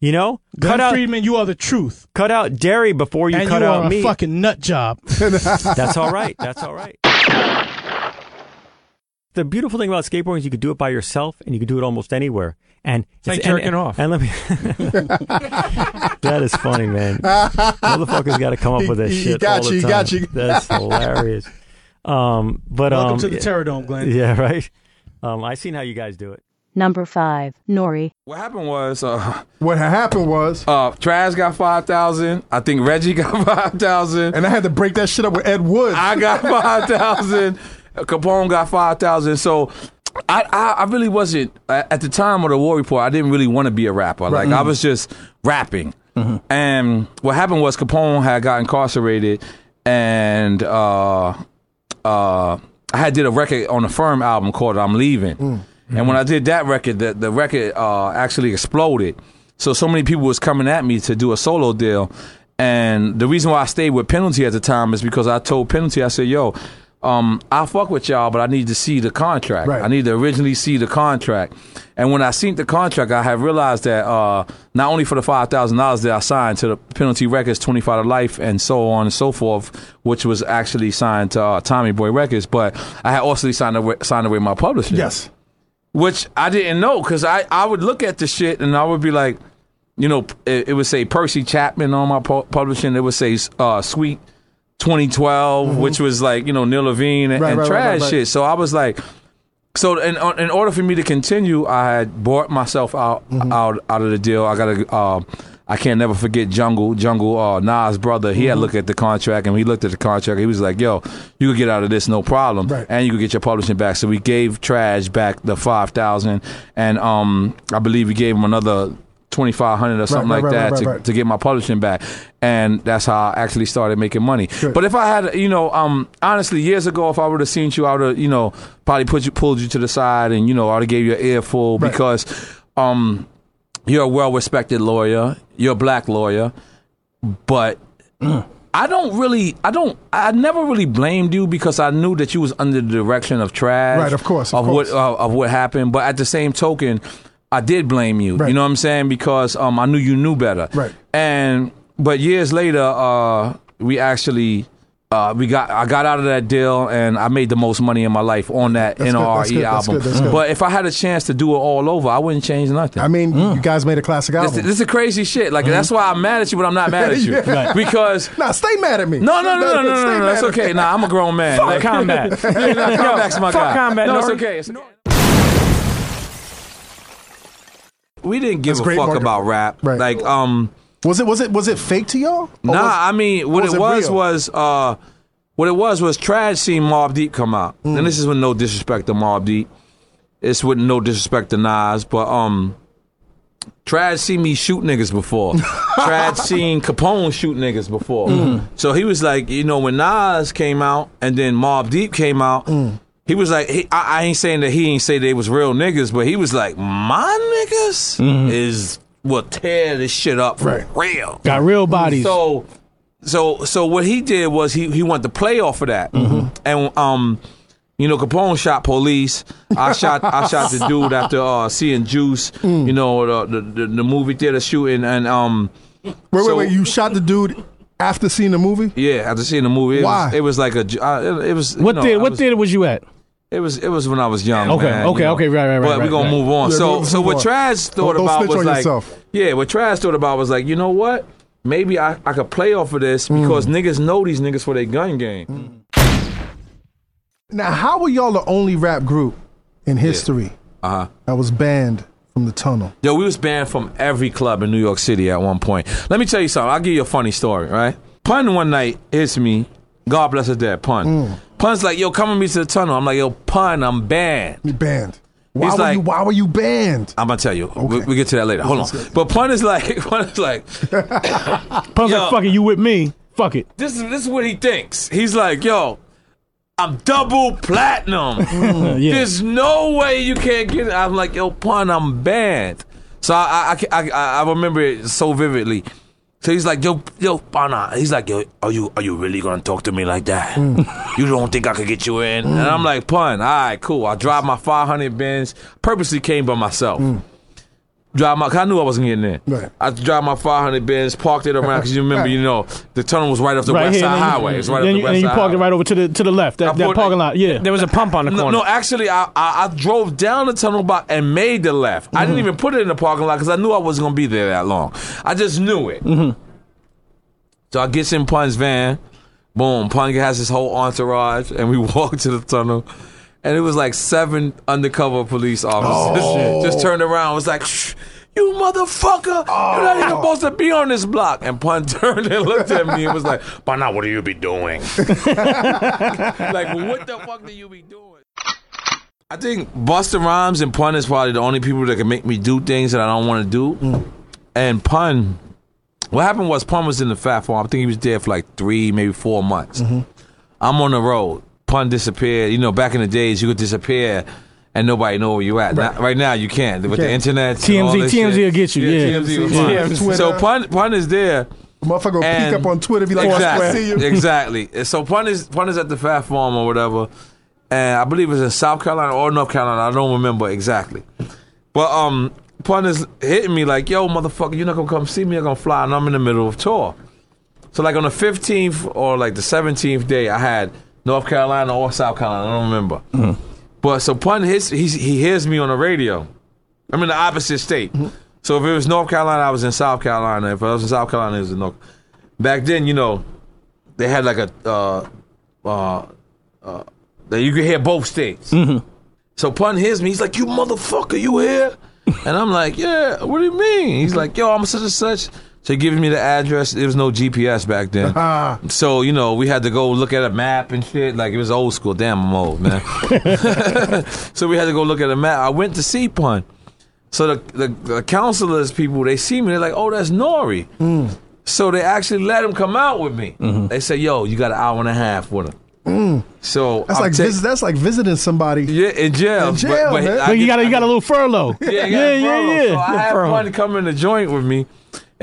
You know? Glen cut out Friedman, you are the truth. cut out dairy before you and cut you out are a meat. fucking nut job. That's all right. That's all right. The beautiful thing about skateboarding is you could do it by yourself and you can do it almost anywhere. And It's like jerking and, off. And let me. that is funny, man. Motherfuckers got to come up with this He- he shit got all the you, he time. got you. That's hilarious. Um, but Welcome um, to the Terror Dome, Glenn. Yeah, right. Um, I seen how you guys do it. Number 5. Nori. What happened was, uh, What happened was, uh, Trash got five thousand. I think Reggie got five thousand. and I had to break that shit up with Ed Wood. I got five thousand. Capone got five thousand. So. I, I, I really wasn't at at the time of the war report. I didn't really want to be a rapper. Like I was just rapping. And what happened was Capone had got incarcerated, and uh, uh, I had did a record on the Firm album called "I'm Leaving." And when I did that record, the, the record uh, actually exploded. So so many people was coming at me to do a solo deal, and the reason why I stayed with Penalty at the time is because I told Penalty, I said, "Yo, um, I fuck with y'all, but I need to see the contract. Right. I need to originally see the contract." And when I seen the contract, I had realized that uh, not only for the five thousand dollars that I signed to the Penalty Records, twenty five to life, and so on and so forth, which was actually signed to uh, Tommy Boy Records, but I had also signed away, signed away my publisher yes. which I didn't know because I, I would look at the shit and I would be like, you know, it, it would say Percy Chapman on my pu- publishing. It would say uh, Sweet 2012, which was like you know Neil Levine and, Mm-hmm. Right, and right, trash right, shit. So I was like, so in in order for me to continue, I had bought myself out Mm-hmm. out out of the deal. I gotta. Uh, I can't never forget Jungle. Jungle, uh, Nas' brother. He Mm-hmm. had looked at the contract, and he looked at the contract, he was like, "Yo, you could get out of this, no problem, Right. and you could get your publishing back." So we gave Trash back the five thousand, and um, I believe we gave him another twenty five hundred or something right, like right, that right, to, right, right. to get my publishing back, and that's how I actually started making money. Good. But if I had, you know, um, honestly, years ago, if I would have seen you, I would have, you know, probably put you, pulled you to the side, and you know, I would have gave you an earful Right. because, um, you're a well respected lawyer, you're a black lawyer, but. I don't really, I don't, I never really blamed you because I knew that you was under the direction of trash, Right, of course, of of what uh, of what happened. But at the same token, I did blame you. Right. You know what I'm saying? Because um, I knew you knew better. Right. And but years later, uh, we actually. Uh, we got I got out of that deal and I made the most money in my life on that That's NRE that's good, that's album. good, that's good. But if I had a chance to do it all over, I wouldn't change nothing. I mean, you guys made a classic album. this is crazy shit. Like that's why I'm mad at you, but I'm not mad at you Yeah. Right. because nah, stay mad at me. no, no, no, no, no, no, no, no, That's okay. Nah, I'm a grown man. Fuck Like- combat. yeah, nah, combat's my fuck guy. combat, No, it's okay. It's okay. We didn't give That's a great fuck marketing. about rap. Right. Like, um, Was it was it was it fake to y'all? Nah. was- I mean, what was it it was real? was uh, what it was was Trash seen Mobb Deep come out, Mm. and this is with no disrespect to Mobb Deep. It's with no disrespect to Nas, but um, Trash seen me shoot niggas before. Trash seen Capone shoot niggas before. Mm. So he was like, you know, when Nas came out and then Mobb Deep came out, Mm. He was like, he, I, I ain't saying that he ain't say they was real niggas, but he was like, my niggas is will tear this shit up for Mm-hmm. Right. real. Got real bodies. So, so, so what he did was he he wanted to play off of that, Mm-hmm. and um, you know, Capone shot police. I shot I shot the dude after uh, seeing Juice. Mm. You know, the, the the movie theater shooting, and um, Wait, wait, so- wait! You shot the dude after seeing the movie? yeah, after seeing the movie, it Why? Was, it was like a uh, it, it was what you know, theater? What was- theater was you at? It was it was when I was young. Okay, man, okay, you know. okay, right, right, right, But right, we're gonna right. move on. Yeah, so move- so move what on. Trash thought Don't- don't about was on like yourself. yeah, what Trash thought about was like you know what. Maybe I, I could play off of this mm. because niggas know these niggas for their gun game. Mm. Now, how were y'all the only rap group in history Uh huh. that was banned from the tunnel? Yo, we was banned from every club in New York City at one point. Let me tell you something. I'll give you a funny story, right? Pun one night hits me. God bless her dead. Pun. Mm. Pun's like, yo, come with me to the tunnel. I'm like, yo, Pun, I'm banned. You banned. Why He's were like- you? Why were you banned? I'm gonna tell you. We, we get to that later. Hold on. But Pun is like, Pun is like, Pun's Yo. like, fuck it, you with me. Fuck it. this is this is what he thinks. He's like, yo, I'm double platinum. Mm, yeah. There's no way you can't get it. I'm like, yo, Pun, I'm banned. So I I, I, I, I remember it so vividly. So he's like, yo, yo, Pana. He's like, yo, are you are you really gonna talk to me like that? Hmm. You don't think I could get you in? And I'm like, Pun, all right, cool. I drive my 500 Benz. Purposely came by myself. Hmm. Drive my, 'cause I knew I wasn't getting in. Right. I drive my 500 Benz, parked it around because you remember, you know, the tunnel was right off the right west here. side and then highway. It's right then off the you, west and then you side parked it right over to the to the left. That, that parking lot. Yeah. There was a pump on the No, corner. no, actually, I, I I drove down the tunnel block and made the left. I Mm-hmm. didn't even put it in the parking lot because I knew I wasn't gonna be there that long. I just knew it. Mm-hmm. So I gets in Pun's van. Boom, Pun has his whole entourage, and we walk to the tunnel. And it was like seven undercover police officers Oh. just turned around. It was like, Shh, "You motherfucker! You're not even oh. supposed to be on this block." And Pun turned and looked at me and was like, "But now, what do you be doing?" like, what the fuck do you be doing? I think Busta Rhymes and Pun is probably the only people that can make me do things that I don't want to do. Mm. And Pun, what happened was Pun was in the fat farm. I think he was there for like three, maybe four months. Mm-hmm. I'm on the road. Pun disappeared. You know, back in the days, you could disappear and nobody know where you at. Now, right now, you can't with the internet. and all TMZ this TMZ shit. will get you. Yeah. TMZ will Yeah. find. So Pun, Pun is there. Motherfucker will peek up on Twitter, be like, exactly, "I see you." exactly. So Pun is Pun is at the Fat Farm or whatever, and I believe it's in South Carolina or North Carolina. I don't remember exactly, but um, Pun is hitting me like, "Yo, motherfucker, you're not gonna come see me. I'm gonna fly, and I'm in the middle of tour." So like on the 15th or like the 17th day, I had North Carolina or South Carolina. I don't remember. But so Pun hits, he's, he hears me on the radio. I'm in the opposite state. So if it was North Carolina, I was in South Carolina. If I was in South Carolina, it was in North. Back then, you know, they had like a uh, uh, uh, that you could hear both states. So Pun hears me. He's like, "You motherfucker, you here?" And I'm like, "Yeah." What do you mean? He's like, "Yo, I'm such and such." So he gives me the address. There was no GPS back then. Ah. so, you know, we had to go look at a map and shit. Like, it was old school. Damn, I'm old, man. so we had to go look at a map. I went to see Pun. So the, the, the counselors people, they see me. They're like, oh, that's Nori. Mm. So they actually let him come out with me. Mm-hmm. They say, yo, you got an hour and a half with him. Mm. So That's I'm like ta- vis- that's like visiting somebody. yeah, in jail. In jail, man. I But you got a, you got a little furlough. yeah, yeah, yeah, yeah. So I had Furlough. one come in the joint with me,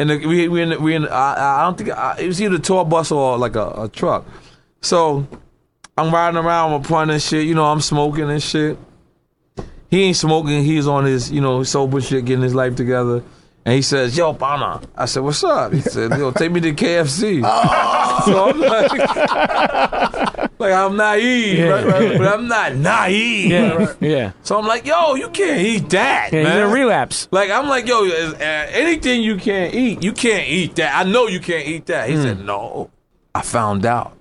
and the, we we in we in. I, I don't think I, it was either a tour bus or like a, a truck. So I'm riding around with Pun and shit. You know, I'm smoking and shit. He ain't smoking. He's on his you know sober shit, getting his life together. And he says, "Yo, Pana." I said, "What's up?" He said, "Yo, take me to KFC." Oh. So I'm like, I'm naive, Yeah. right, right, but I'm not naive. Yeah, yeah. So I'm like, yo, you can't eat that, Yeah, man. he's in a relapse. Like I'm like, yo, is, uh, anything you can't eat, you can't eat that. I know you can't eat that. He said, no. I found out.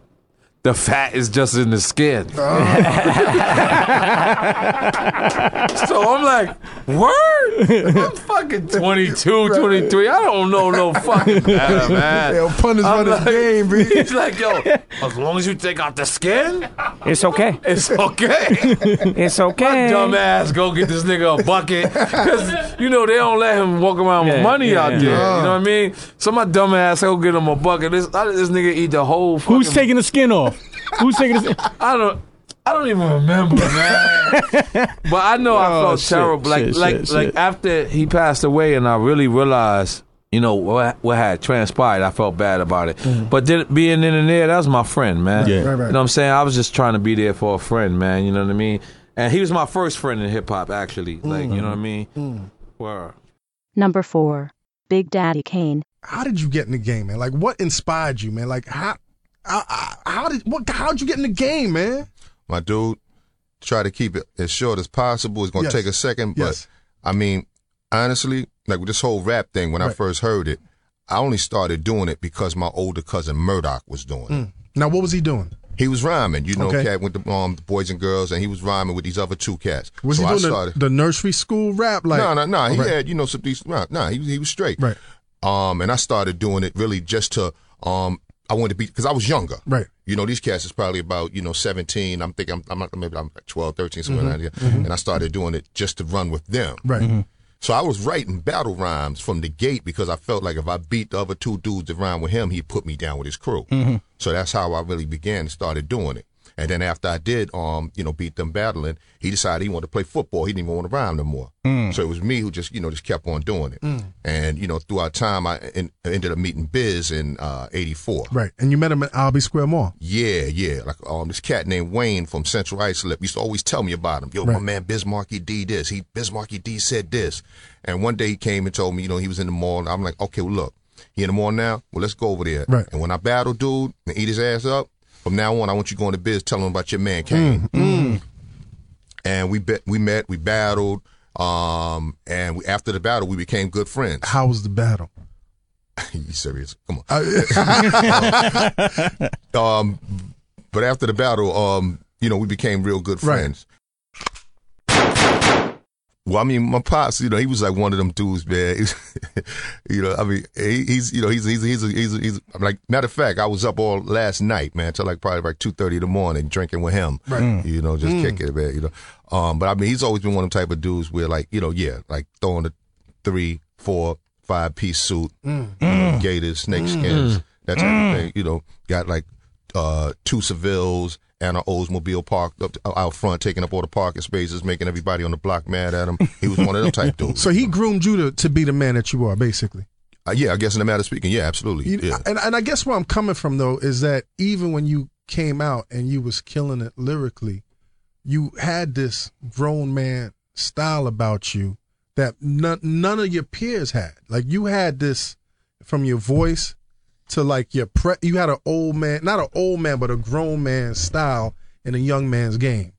The fat is just in the skin. Oh. so I'm like, word? I'm fucking 22, 23. I don't know no fucking better, man. Yo, Pun is I'm running his like- game, B. He's like, yo, as long as you take out the skin, It's okay. it's okay. It's okay. Dumb ass, go get this nigga a bucket. Because, you know, they don't let him walk around with Yeah, money yeah, out yeah. there. You know what I mean? So my dumb ass, go get him a bucket. This, I- this nigga eat the whole fucking... Who's taking the skin off? Who's taking the skin? I don't... I don't even remember, man. but I know I Oh, felt shit, terrible. Like, shit, like, shit, like shit. after he passed away, and I really realized, you know, what what had transpired. I felt bad about it. Mm-hmm. But then being in and there, that was my friend, man. Yeah. Right, right. You know what I'm saying? I was just trying to be there for a friend, man. You know what I mean? And he was my first friend in hip hop, actually. Like, you know what I mm-hmm. mean? Mm-hmm. Word. Number 4. Big Daddy Kane. How did you get in the game, man? Like, what inspired you, man? Like, how, how, how did what? How'd you get in the game, man? My dude, try to keep it as short as possible. It's gonna Yes. take a second, but Yes. I mean, honestly, like with this whole rap thing, when I first heard it, I only started doing it because my older cousin Murdoch was doing it. Mm. Now, what was he doing? He was rhyming, you know, Okay. cat with the um the boys and girls, and he was rhyming with these other two cats. Was so he doing the, started. the nursery school rap? Like no, no, no. He Right. had you know some decent. No, no, he was he was straight. Right. Um, and I started doing it really just to um. I wanted to be because I was younger. Right. You know, these cats is probably about, you know, 17. I'm thinking I'm, I'm not, maybe I'm like 12, 13, somewhere Mhm. around there. Mhm. And I started doing it just to run with them. Right. Mhm. So I was writing battle rhymes from the gate because I felt like if I beat the other two dudes that rhyme with him, he'd put me down with his crew. Mhm. So that's how I really began and started doing it. And then after I did, um, you know, beat them battling, he decided he wanted to play football. He didn't even want to rhyme no more. Mm. So it was me who just, you know, just kept on doing it. Mm. And you know, throughout time, I en- ended up meeting Biz in uh, '84. Right. And you met him at Albee Square Mall. Yeah, yeah. Like um, this cat named Wayne from Central Islip used to always tell me about him. Yo, my Right. man Biz Markie D this. He Biz Markie D said this. And one day he came and told me, you know, he was in the mall. And I'm like, okay, well look, he in the mall now. Well, let's go over there. Right. And when I battle dude and eat his ass up, from now on, I want you going to Biz, telling him about your man Kane. Mm. And we bet, we met, we battled. Um, and we, after the battle, we became good friends. How was the battle? you serious? Come Uh, on. um, but after the battle, um, you know, we became real good friends. Well, I mean, my pops, you know, he was like one of them dudes, man. You know, I mean, he, he's, you know, he's, he's, he's, he's, he's, I'm like, matter of fact, I was up all last night, man, till like probably like two thirty in the morning, drinking with him. Right. Mm. You know, just Mm. kicking it, man. You know, um, but I mean, he's always been one of them type of dudes where, like, you know, yeah, like throwing a three, four, five piece suit, Mm. know, Mm. gators, snake Mm. skins, that type Mm. of thing. You know, got like uh, two Sevilles and an Oldsmobile parked up out front, taking up all the parking spaces, making everybody on the block mad at him. He was one of them type dudes. So he groomed you to, to be the man that you are, basically. Uh, yeah, I guess in a matter of speaking, yeah, absolutely. You- yeah. And and I guess where I'm coming from though is that even when you came out and you was killing it lyrically, you had this grown man style about you that none none of your peers had. Like you had this from your voice to like your pre you had an old man, not an old man, but a grown man style in a young man's game.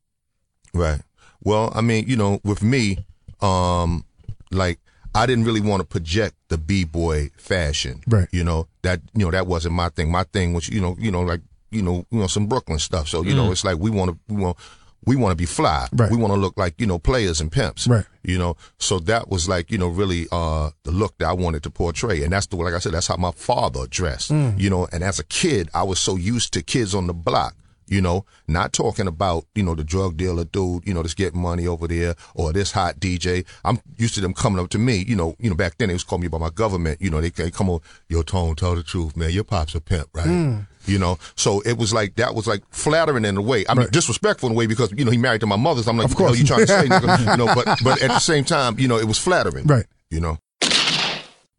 Right. Well, I mean, you know, with me, um, like I didn't really want to project the b boy fashion. Right. You know that you know that wasn't my thing. My thing was you know you know like you know you know some Brooklyn stuff. So you know Mm. it's like we want to we want we want to be fly. Right. We want to look like you know players and pimps. Right. You know, so that was like you know really uh the look that I wanted to portray, and that's the like I said that's how my father dressed. Mm. You know, and as a kid, I was so used to kids on the block. You know, not talking about, you know, the drug dealer dude, you know, that's getting money over there or this hot DJ. I'm used to them coming up to me, you know, you know, back then they was calling me by my government, you know, they, they come on, yo, Tone, tell the truth, man, your pop's a pimp, right? Mm. You know, so it was like, that was like flattering in a way. I mean, disrespectful in a way because, you know, he married to my mother. So I'm like, Of what the hell course. you trying to say? nigga? you know, but, but at the same time, you know, it was flattering. Right. You know,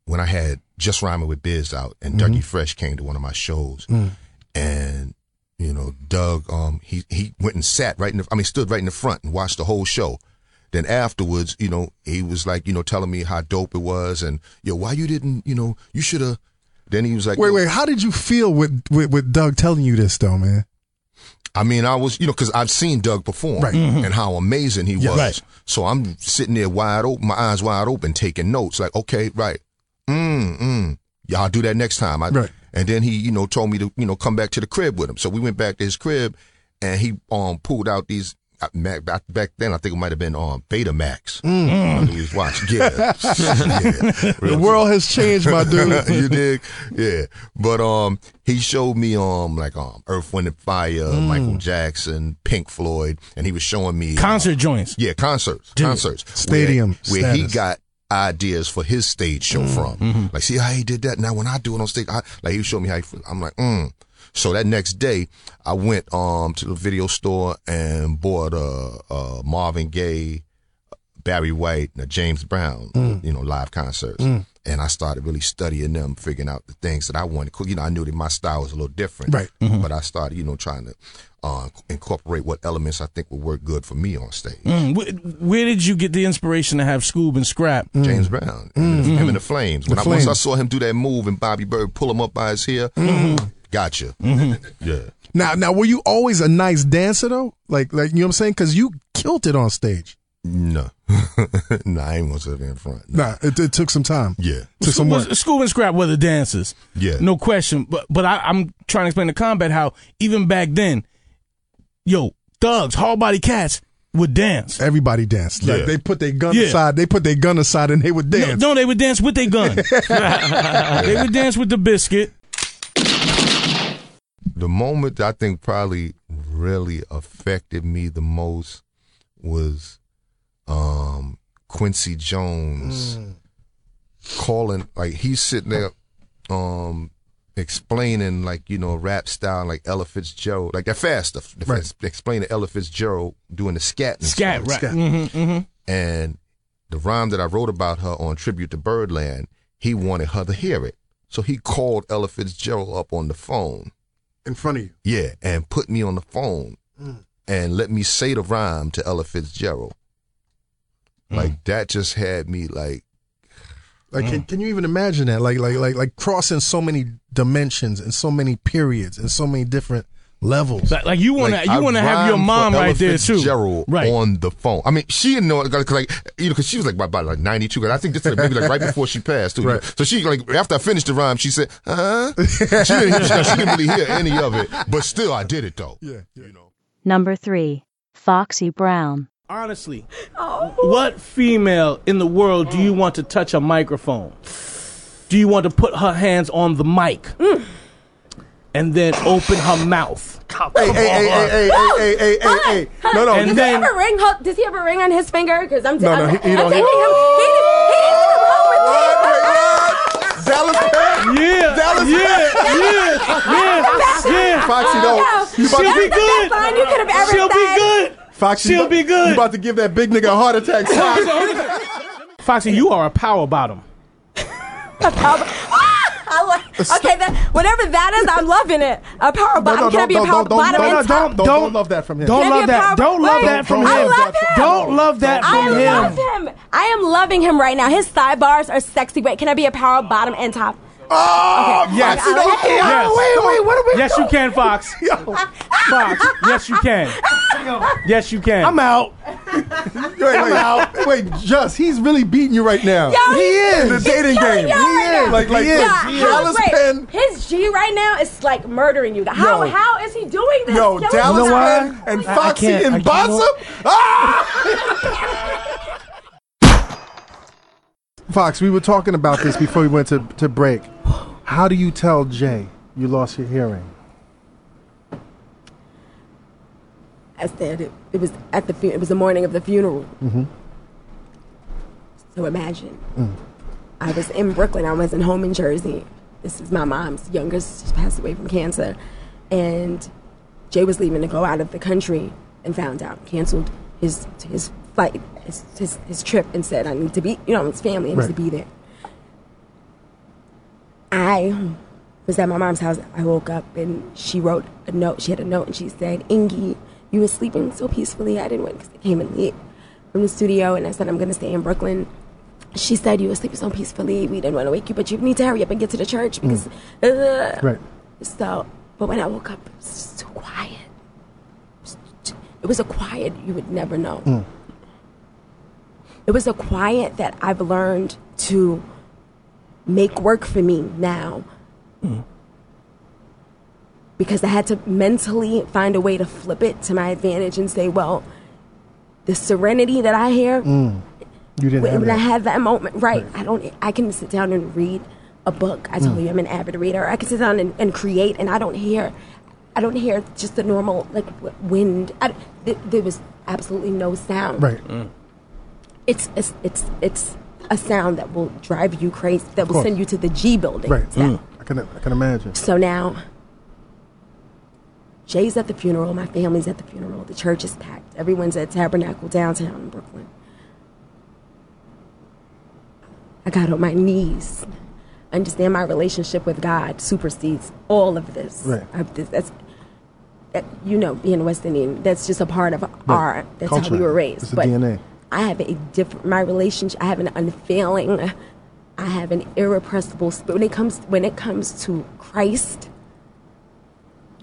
when I had Just Rhyming with Biz out and Mhm. Dougie Fresh came to one of my shows Mm. and you know Doug um he he went and sat right in the I mean stood right in the front and watched the whole show. Then afterwards, you know, he was like, you know, telling me how dope it was and yo, why you didn't, you know, you should have then he was like Wait, yo, wait, how did you feel with, with with Doug telling you this though, man? I mean, I was, you know, because I've seen Doug perform Right. Mhm. and how amazing he Yeah. was. Right. So I'm sitting there wide open, my eyes wide open, taking notes. Like, okay, right, mm, mm, yeah, I'll do that next time. I, Right. And then he, you know, told me to, you know, come back to the crib with him. So we went back to his crib, and he um pulled out these. Uh, back, back then, I think it might have been on Betamax. Mm. He was watching. Yeah, yeah. The world has changed, my dude. you dig? Yeah. But um he showed me um like um Earth, Wind and Fire, Mm. Michael Jackson, Pink Floyd, and he was showing me Concert joints. Yeah, concerts. Dude. Concerts. Stadium Where, where he got ideas for his stage show from. Mm-hmm. Like, see how he did that? Now when I do it on stage, I, like he showed me how he I'm like, mm. So that next day, I went um to the video store and bought a, a Marvin Gaye, Barry White, and James Brown, Mm. you know, live concerts. Mm. And I started really studying them, figuring out the things that I wanted. You know, I knew that my style was a little different. Right. But I started, you know, trying to uh, incorporate what elements I think would work good for me on stage. Mm, wh- where did you get the inspiration to have Scoob and Scrap? James Brown, him, and the, him and the Flames. When The I, once I saw him do that move and Bobby Byrd pull him up by his hair, Mm-hmm. Gotcha. Mm-hmm. Yeah. Now, now, were you always a nice dancer though? Like, like you know what I'm saying? Because you killed it on stage. No, no, I ain't gonna sit in front. Nah, it, it took some time. Yeah, took some work. Scoob, Scoob and Scrap were the dancers. Yeah. No question. But but I, I'm trying to explain to combat how even back then, yo, thugs, hard body cats would dance. Everybody danced. Like Yeah. they put their gun Yeah. aside. They put their gun aside and they would No, dance. no, they would dance with their gun. they would dance with the biscuit. The moment that I think probably really affected me the most was um Quincy Jones calling like he's sitting there um explaining like you know rap style like Ella Fitzgerald like that fast stuff the Right. fast- explaining Ella Fitzgerald doing the scat and Scat, stuff. right. Mhm, mhm. and the rhyme that I wrote about her on tribute to Birdland he wanted her to hear it so he called Ella Fitzgerald up on the phone in front of you. yeah, and put me on the phone Mm. and let me say the rhyme to Ella Fitzgerald. Like that just had me like Like, can, can you even imagine that? Like, like, like, like crossing so many dimensions and so many periods and so many different levels. Like, like you want to like, you want to have your mom right there too. Fitzgerald Right. on the phone. I mean, she didn't know it cause like you know because she was like about, about like ninety two. I think this is maybe like right before she passed too. Right. So she like after I finished the rhyme, she said, "Huh?" she didn't, hear, she didn't really hear any of it, but still I did it though. Yeah. you know. Number 3. Foxy Brown. Honestly, what female in the world do you want to touch a microphone? Do you want to put her hands on the mic mm. And then open her mouth? Hey, hey, hey, hey, hey, hey, hey, hey, hey. No, no. And does then- he have a ring? Hold- Does he have a ring on his finger? Because I'm, No, no, I'm, he- he I'm don't- taking he- him. He, he needs to roll with me. Dallas Penn? Yeah, Dallas yeah, Penn? yeah, yeah, yeah. Foxy, no. You about She'll to- be good. Best line you could have ever She'll be said. good. Foxy, She'll you about- be good. You about to give that big nigga a heart attack. Foxy, you are a power bottom. a power bottom. I like, okay, that, whatever that is, I'm loving it. A power bottom. Can I be a power don't, bottom? don't, and don't, top? don't, don't love that from him. Don't love that. Don't love that from him. I him. love him. Don't love that from him. I love him. him. I am loving him right now. His thigh bars are sexy. Wait, can I be a power bottom and top? Oh, Okay. Yes. I- I like him. Yes. Wait, wait, what are we Yes, you can, Fox. Fox. Yes, you can. Yes, you can. I'm out. Wait, wait, wait, Just, he's really beating you right now. Yo, he he's- is. The dating game. y'all right He is. now. Like, like, yeah, look, how- Dallas wait, Penn. His G right now is like murdering you. How Yo. how is he doing this? Yo, Killing Dallas you? Penn and I- I Foxy and I. Ah! Fox, we were talking about this before we went to, to break. How do you tell Jay you lost your hearing? I said it, it was at the it was the morning of the funeral. Mm-hmm. So imagine. Mm. I was in Brooklyn. I wasn't home in Jersey. This is my mom's youngest. She passed away from cancer. And Jay was leaving to go out of the country and found out, canceled his his flight, his, his, his trip, and said, I need to be, you know, his family needs to Right. be there. I was at my mom's house. I woke up and she wrote a note. She had a note and she said, Ingy, you were sleeping so peacefully. I didn't wake because I came in late from the studio and I said, I'm going to stay in Brooklyn. She said, You were sleeping so peacefully. We didn't want to wake you, but you need to hurry up and get to the church because. uh, Right. So, but when I woke up, it was so quiet. It was a quiet you would never know. Mm. It was a quiet that I've learned to make work for me now. Because I had to mentally find a way to flip it to my advantage and say, well, the serenity that I hear, Mm. You didn't when have when I that. have that moment, right? I don't. I can sit down and read a book. I told Mm. you I'm an avid reader. I can sit down and, and create, and I don't hear. I don't hear just the normal like wind. I, th- there was absolutely no sound. Right. It's it's it's it's a sound that will drive you crazy. That will send you to the G building. Right. That. Mm. I can I can imagine. So now, Jay's at the funeral. My family's at the funeral. The church is packed. Everyone's at Tabernacle downtown in Brooklyn. I got on my knees. I understand my relationship with God supersedes all of this. Right. I, this that's, that, you know, being West Indian, that's just a part of our, that's how we were raised. It's the but DNA. I have a different, my relationship, I have an unfailing, I have an irrepressible spirit. When it comes, when it comes to Christ,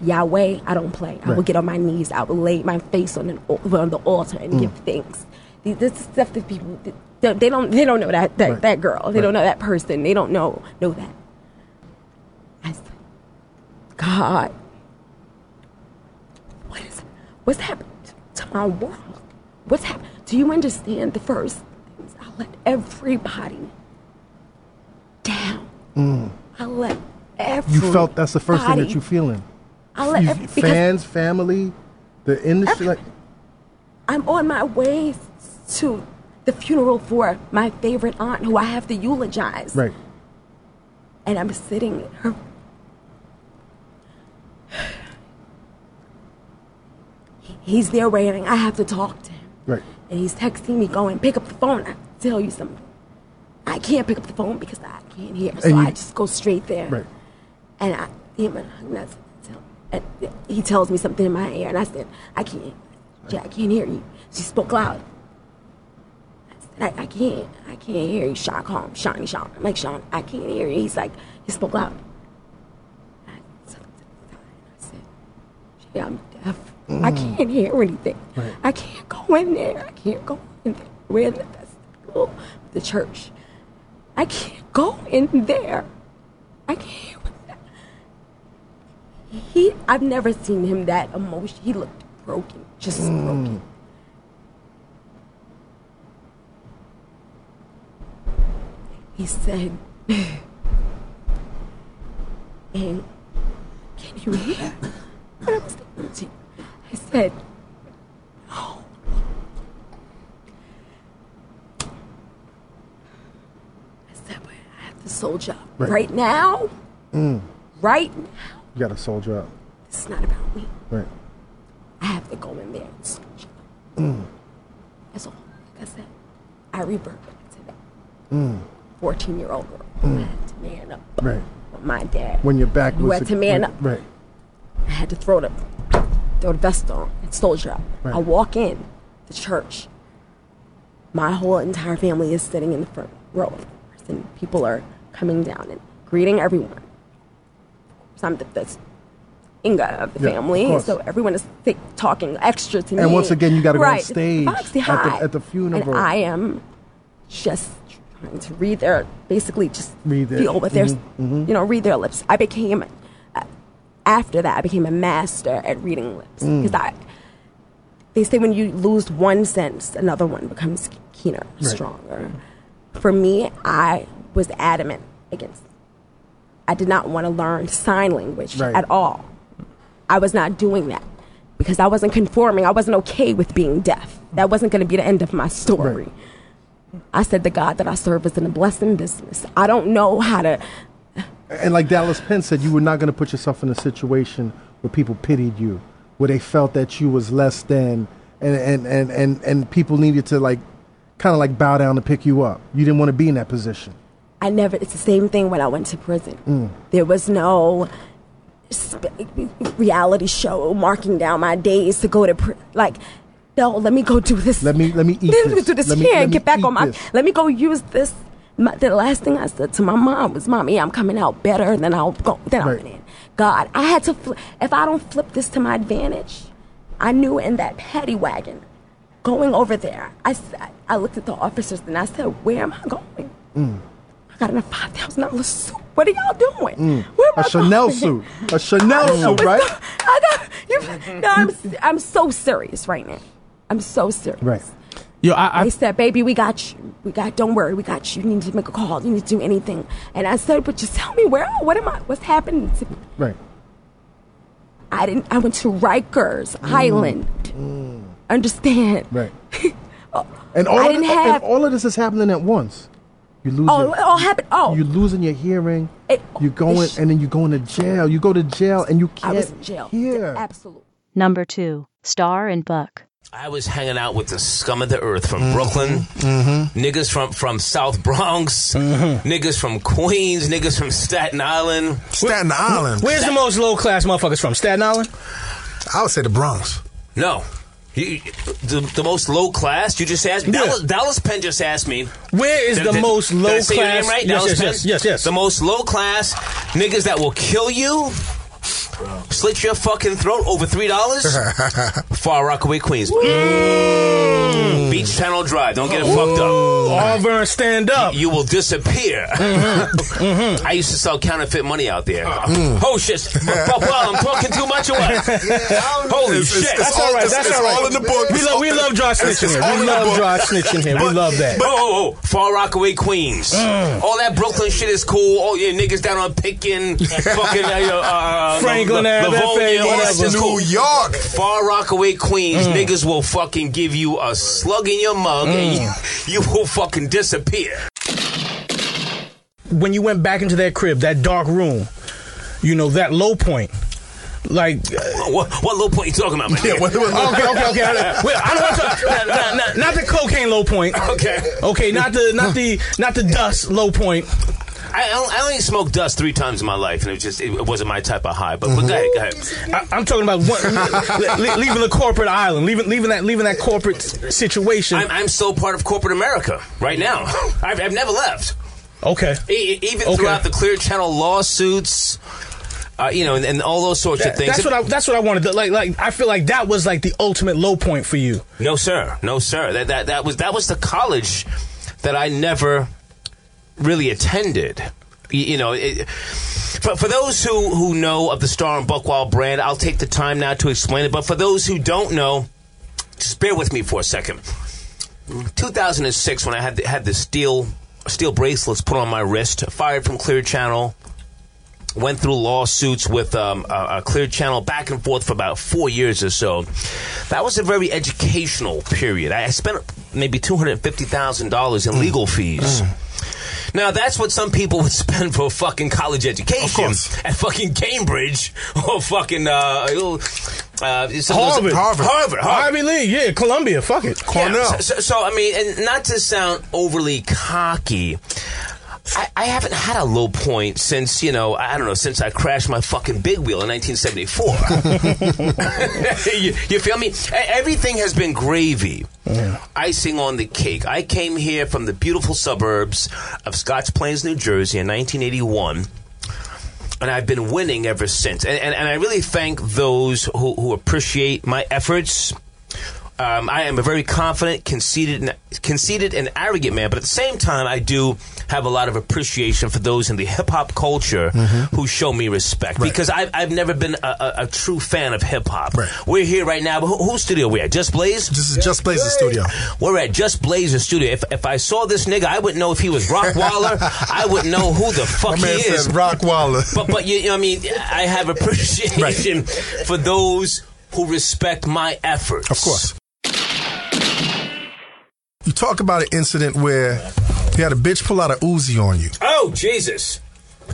Yahweh, I don't play. I will get on my knees. I will lay my face on, an, on the altar and Mm. give thanks. This is stuff that people they they don't they don't know that that, Right. that girl. They Right. don't know that person. They don't know know that. I said, God, what is what's happened to my world? What's happened? Do you understand the first things? I let everybody down. Mm. I let every You felt that's the first thing that you're feeling. I let every, fans, family, the industry. Like, I'm on my way to the funeral for my favorite aunt who I have to eulogize. right. And I'm sitting her He's there waiting. I have to talk to him. And he's texting me going, pick up the phone. I tell you something. I can't pick up the phone because I can't hear. So you- I just go straight there. Right. And I, him and that's, and he tells me something in my ear, and I said, I can't. Jay, I can't hear you. She spoke loud. I said, I, I can't. I can't hear you. Sean, call him. Shawnee, Sean. I'm like, Sean, I can't hear you. He's like, he spoke loud. I said, Jay, I'm deaf. I Mm. can't hear anything. Right. I can't go in there. I can't go in there. We're in the festival, the church. I can't go in there. I can't. He, I've never seen him that emotional. He looked broken, just broken. He said, and can you hear what I was you? I said, no. I said, but I have to soldier up. Right. Right now, Mm. right now, You got to soldier up. it's not about me. Right. I have to go in there and soldier up. Mm. That's all. Like I said, I revert back to that Mm. 14 year old girl. Mm. I had to man up. Right. My dad. When your back was had to man up. Right. I had to throw the throw the vest on up. Right. I walk in the church. My whole entire family is sitting in the front row, of course, and people are coming down and greeting everyone. So I'm the, Inga of the Yeah, family, course. so everyone is th- talking extra to me. And once again, you gotta go on stage Foxy at the- at the funeral. and I am just trying to read their, basically just Read it. feel what their, Mhm, mhm. you know, read their lips. I became, after that, I became a master at reading lips Mm. because I. They say when you lose one sense, another one becomes keener, Right. stronger. For me, I was adamant against. I did not want to learn sign language Right. at all. I was not doing that because I wasn't conforming. I wasn't okay with being deaf. That wasn't going to be the end of my story. I said the God that I serve is in the blessing business. I don't know how to. And like Dallas Penn said, you were not going to put yourself in a situation where people pitied you, where they felt that you was less than, and and and and, and people needed to like, kind of like bow down to pick you up. You didn't want to be in that position. I never. It's the same thing when I went to prison. Mm. There was no sp- reality show marking down my days to go to pr- like. No, let me go do this. Let me let me eat Let me do this Let me- here let and me get back on my. this. Let me go use this. My, the last thing I said to my mom was, "Mommy, I'm coming out better than I'll go than I went in." God, I had to. Fl- if I don't flip this to my advantage, I knew in that paddy wagon, going over there, I I looked at the officers and I said, "Where am I going? Mm. I got in a five thousand dollars suit. What are y'all doing? Mm. Where am A I Chanel going?" suit, a Chanel suit, right? I got you. No, I'm I'm so serious right now. I'm so serious. Right. Yo, I, they said, "Baby, we got you. We got. Don't worry, we got you. You need to make a call. You need to do anything." And I said, "But just tell me where. What am I? What's happening to me?" Right. I didn't. I went to Rikers mm. Island. Mm. Understand? Right. Oh, and all I of didn't this, have- and all of this is happening at once. You lose. Oh, your, it all happened. Oh, you losing your hearing. It- you going sh- and then you're going to jail. You go to jail and you can't I was in jail. hear. Absolutely. Number 2. Star and Buck. I was hanging out with the scum of the earth from Brooklyn, mm-hmm. niggas from, from South Bronx, mm-hmm. niggas from Queens, niggas from Staten Island. Staten Island. Where's the most low class motherfuckers from? Staten Island? I would say the Bronx. No. You, the, the most low class? You just asked me. Dallas, Dallas Penn just asked me. Where is Did- the did- most low say your name class- right? Yes, Dallas yes, Penn? yes, yes, yes. The most low class niggas that will kill you Slit your fucking throat over three dollars? Far Rockaway, Queens. Mm. Beach Channel Drive. Don't get it fucked up. Auburn, stand up. You will disappear. Mm-hmm. Mm-hmm. I used to sell counterfeit money out there. Mm. Oh shit! Well, well, I'm talking too much or what? Holy It's- it's- shit! That's all right. That's all right. All in the book. We love, we love dry snitching here. We love dry snitching here. We love that. Oh, oh, oh, Far Rockaway, Queens. Mm. All that Brooklyn shit is cool. All your niggas down on Pitkin, fucking uh, uh, uh Franklin La- Ave, Livonia, FA, all that whatever. shit's cool. New York. Far Rockaway, Queens. Mm. Niggas will fucking give you a slug in your mug and mm. you, you will fucking disappear. When you went back into that crib, that dark room, you know that low point. Like uh, what, what low point you talking about, man? okay, okay, okay. I, well, I don't want to talk, not, not, not, not the cocaine low point. Okay. Okay, not the not the not the dust low point. I, I only- I only smoked dust three times in my life, and it was just it wasn't my type of high. But, but go ahead, go ahead. I, I'm talking about one, le- le- leaving the corporate island, leaving leaving that leaving that corporate situation. I'm, I'm still part of corporate America right now. I've, I've never left. Okay. E- even Okay. throughout the Clear Channel lawsuits, uh, you know, and, and all those sorts That- of things. That's what I that's what I wanted. To, like like I feel like that was like the ultimate low point for you. No, sir. No, sir. That that that was that was the college that I never really attended. You, you know, it, for, for those who who know of the Star and Buc Wild brand, I'll take the time now to explain it. But for those who don't know, just bear with me for a second. 2006, when I had the, had the steel steel bracelets put on my wrist, fired from Clear Channel, went through lawsuits with um, a, a Clear Channel back and forth for about four years or so. That was a very educational period. I spent maybe two hundred fifty thousand dollars in legal fees. Now that's what some people would spend for a fucking college education at fucking Cambridge or fucking uh, uh, of those- Harvard. Harvard, Harvard, Ivy League, yeah, Columbia, fuck it. yeah, so, so, so, I mean, and not to sound overly cocky, I, I haven't had a low point since you know I don't know since I crashed my fucking big wheel in 1974. you, you feel me? Everything has been gravy, icing on the cake. I came here from the beautiful suburbs of Scotch Plains, New Jersey, in 1981 and I've been winning ever since. And, and, and I really thank those who, who appreciate my efforts. Um, I am a very confident, conceited, and, conceited, and arrogant man, but at the same time, I do have a lot of appreciation for those in the hip hop culture mm-hmm. who show me respect. Because I've, I've never been a, a, a true fan of hip hop. We're here right now, but who, whose studio are we at? Just Blaze? This is Just Blaze's studio. We're at Just Blaze's studio. If, if I saw this nigga, I wouldn't know if he was Rockwaller. I wouldn't know who the fuck he is. Rockwaller. But but you, you know, I mean, I have appreciation for those who respect my efforts. Of course. You talk about an incident where you had a bitch pull out a Uzi on you. Oh Jesus!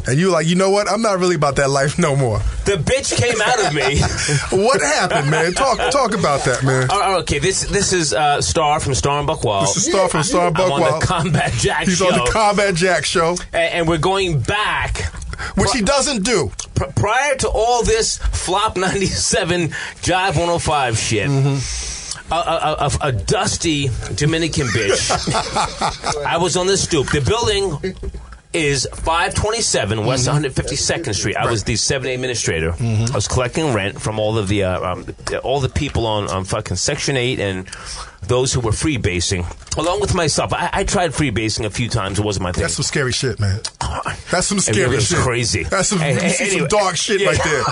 And you like, you know what? I'm not really about that life no more. The bitch came out of me. what happened, man? Talk talk about that, man. All right, okay, this this is uh, Star from Star and Buc Wild. This is Star from Star and I'm on the Combat Jack He's show. on the Combat Jack show, and, and we're going back. which he doesn't do. Pr- prior to all this Flop 97 Jive 105 shit, Mm-hmm. A, a, a, a dusty Dominican bitch. I was on the stoop. The building is 527 West Mm-hmm. 152nd Street. I was the 7A administrator. I was collecting rent from all of the uh, um, all the people on, on fucking Section 8 and those who were freebasing, along with myself. I, I tried freebasing a few times. It wasn't my thing. That's some scary shit, man. That's some It scary really shit. crazy. That's some, you see anyway. some dark shit Yeah. right there.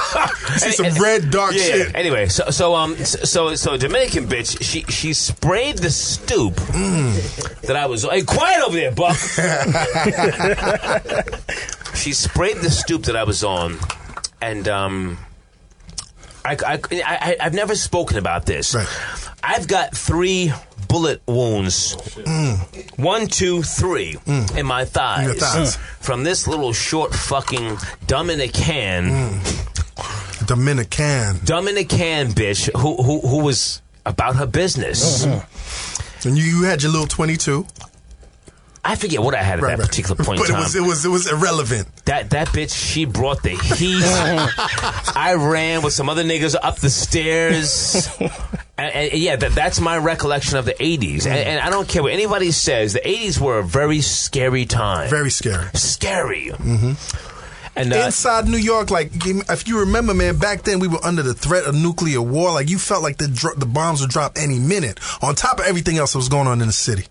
You see some red dark yeah. shit. Anyway, so so um so so Dominican bitch, she she sprayed the stoop Mm. that I was. Hey, quiet over there, Buck. she sprayed the stoop that I was on, and um, I I, I I've never spoken about this. I've got three bullet wounds. Mm. One, two, three mm. in my thighs. Your thighs. Mm. From this little short fucking Dominican. Dominican. Dominican bitch who who who was about her business. Mm-hmm. And you, you had your little 22. I forget what I had at Right, that right. particular point But in it time. was it was it was irrelevant. that that bitch, she brought the heat. I ran with some other niggas up the stairs. And, and yeah, that, that's my recollection of the 80s. And, and I don't care what anybody says, the 80s were a very scary time. Very scary. Scary. Mm-hmm. And, uh, inside New York, like if you remember, man, back then we were under the threat of nuclear war. Like you felt like the dro- the bombs would drop any minute. On top of everything else that was going on in the city.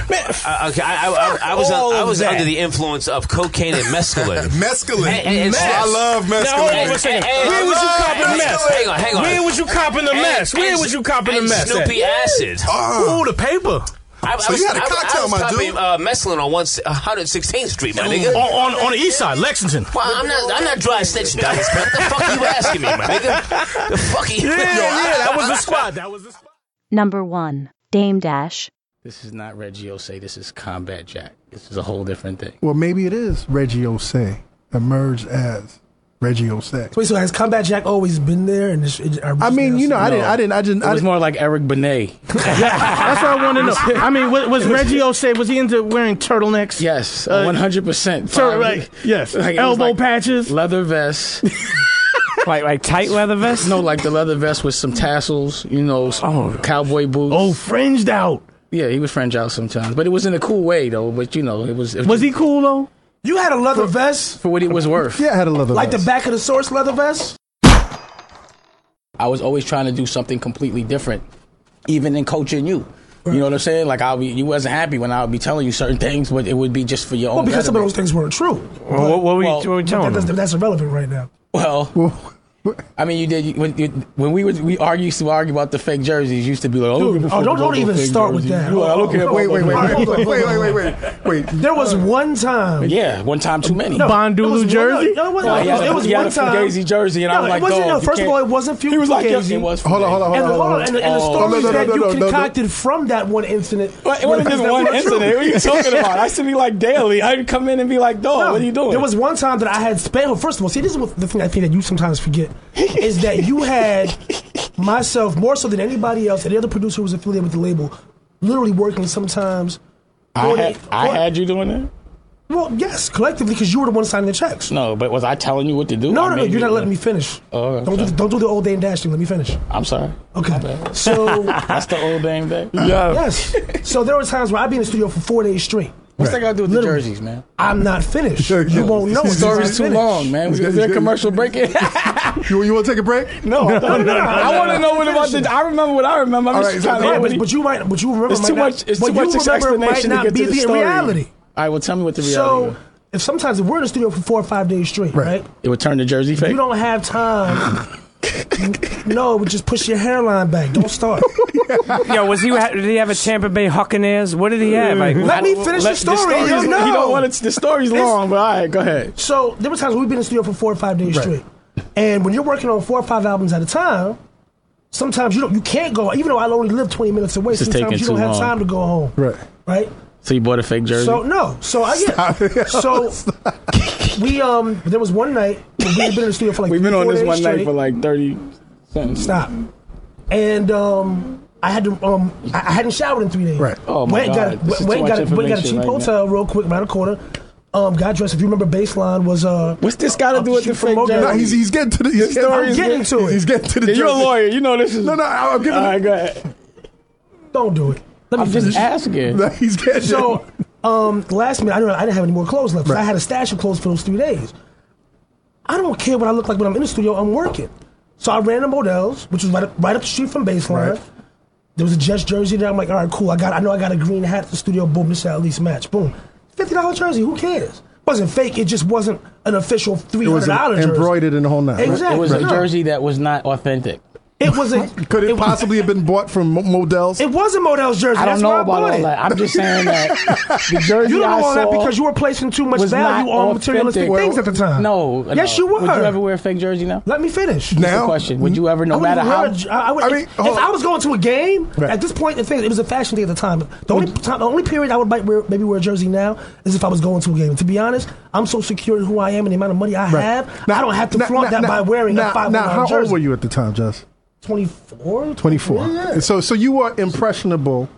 Uh, okay, I, I, I, I was all I was that. under the influence of cocaine and mescaline. Mescaline. And- and- and- Mess. I love mescaline. Now, hold on a second. Hey, Where was you hey, copping the mess? Hang on, hang on. Where was you copping the And- mess? Where and- was you copping the mess? Snoopy at? acid. Ooh, the paper. I, So you had a cocktail, I was my copying, dude. Uh, mescaline on one, 116th Street, my nigga. On, on, on the east side, Lexington. Well, I'm not. I'm not dry snitching, guys. Man. What the fuck are you asking me, my nigga? The fuck are you? Yeah, yeah, that was the spot. That was the spot. Number 1. Dame Dash. This is not Reggie Ossé. This is Combat Jack. This is a whole different thing. Well, maybe it is Reggie Ossé emerged as Reggie Ossé. Wait, so has Combat Jack always been there? And this, it, I mean, you know, I didn't, I didn't, I didn't. It I was didn't more like Eric Benet. That's what I want to know. I mean, was, was Reggie Ossé, was he into wearing turtlenecks? Yes, Uh, one hundred percent. Tur- right, yes. Elbow patches, leather vest. like like tight leather vest? No, like the leather vest with some tassels. You know, oh, cowboy boots. Oh, fringed out. Yeah, he was fringe out sometimes, but it was in a cool way though. But you know, it was. It Was he cool though? You had a leather vest, for what it was worth? Yeah, I had a leather like vest. the back of the source leather vest. I was always trying to do something completely different, even in coaching you. You know what I'm saying? Like I'll be, you wasn't happy when I would be telling you certain things, but it would be just for your Well, own. Well, because some of those things weren't true. Well, what, what were you, what were you telling that- him? that's, that's irrelevant right now. Well, I mean, you did when, you, when we would we argue used to argue about the fake jerseys. Used to be like, oh, Dude, oh, don't, don't even start with that. I don't care. Wait, wait, wait, wait, wait, wait, wait, wait, wait. There was one time. Yeah, one time too many. No, was Bondulu jersey? No. No, he had a- it was one time. Fugazi jersey, and I no, was like, wasn't, no, first of all, it wasn't Fugazi. He was like, yes, it was. Hold on, hold on, hold on, hold hold on, on. and, the- Oh. stories No, no, no, that you no, no, no. concocted from that one incident. It wasn't just one incident. What are you talking about? I used to be like daily. I'd come in and be like, dog, what are you doing? There was one time that I had spent. Oh, first of all, see, this is the thing I think that you sometimes forget is that you had myself more so than anybody else, any other producer who was affiliated with the label, literally working sometimes. I had, it- I had you doing that. Well, yes, collectively, because you were the one signing the checks. No, but was I telling you what to do? No, I no, no, you're you- not letting me finish. Oh, Don't do the, don't do the old Dame Dash thing. Let me finish. I'm sorry. Okay. So, That's the old dame day. yes. So there were times where I'd be in the studio for four days straight. What's that got to do with Literally. the jerseys, man? I'm not finished. You won't know. The until story's I'm too finished. long, man. He's Is got- there a he's commercial break? You, you want to take a break? no, no, no, no, no, I want to no, know what about the. I remember what I remember. I'm All just right, trying to Right, hear what but, he- but you might, but you remember. It's might too not- much. It's what too you much remember explanation might to not get be to the the story. reality. All right, well, tell me what the reality So, is. if sometimes if we're in the studio for four or five days straight, right? It would turn to Jersey fake. You don't have time. no, just push your hairline back. Don't start. Yo, was he? Did he have a Tampa Bay Buccaneers? What did he have? Like, Let me finish the story. story's- You know. You don't want it. The story's It's- long, but all right, go ahead. So there were times we've been in the studio for four or five days straight, and when you're working on four or five albums at a time, sometimes you don't, you can't go. Even though I only live 20 minutes away, This sometimes you don't have long. time to go home. Right. Right. So you bought a fake jersey? So no. So I get. So we um. There was one night we had been in the studio for like We've been on this days one night for like thirty. Something. Stop. And um, I had to um, I I hadn't showered in three days. Right. Oh, my went, God. Got, This is went, too got, much went, got a cheap right now. hotel real quick around the corner. Um, got dressed. If you remember, Baseline was uh. What's this got to do with the street fake Motown. No, he's he's getting to the he's story I'm getting to it. He's getting to the. Yeah, you're a lawyer. You know this is. No, no, I'm giving. All right, go ahead. Don't do it. Let me I'm finish. just asking. No, he's getting. So, um, last minute, I didn't, I didn't have any more clothes left. 'cause I had a stash of clothes for those three days. I don't care what I look like when I'm in the studio. I'm working. So I ran to Modell's, which was right up, right up the street from Baseline. Right. There was a Jets jersey there. I'm like, all right, cool. I got. I know I got a green hat at the studio. Boom, this shall at least match. Boom, fifty dollar jersey. Who cares? It wasn't fake. It just wasn't an official three It was hundred dollar jersey. embroidered in the whole nine. Exactly. It was a jersey that was not authentic. It was a. Could it, possibly have been bought from Mo- Modell's? It was a Modell's jersey. I don't That's know I about bought all it. that. I'm just saying that the jersey You don't I know all that because you were placing too much value not on materialistic authentic. things at the time. No. Yes, no. you were. Would you ever wear a fake jersey now? Let me finish. That's the question. Would you ever, no I wouldn't matter how? a j- I, would, I mean, if, if. I was going to a game Right. at this point, the thing it was a fashion thing at the time. The only time, the only period I would might wear, maybe wear a jersey now is if I was going to a game. To be honest, I'm so secure in who I am and the amount of money I Right. have. I don't have to Now- flaunt that by wearing now, a five Now, how old were you at the time, Jess? 24? 24. Yeah. So, so you were impressionable.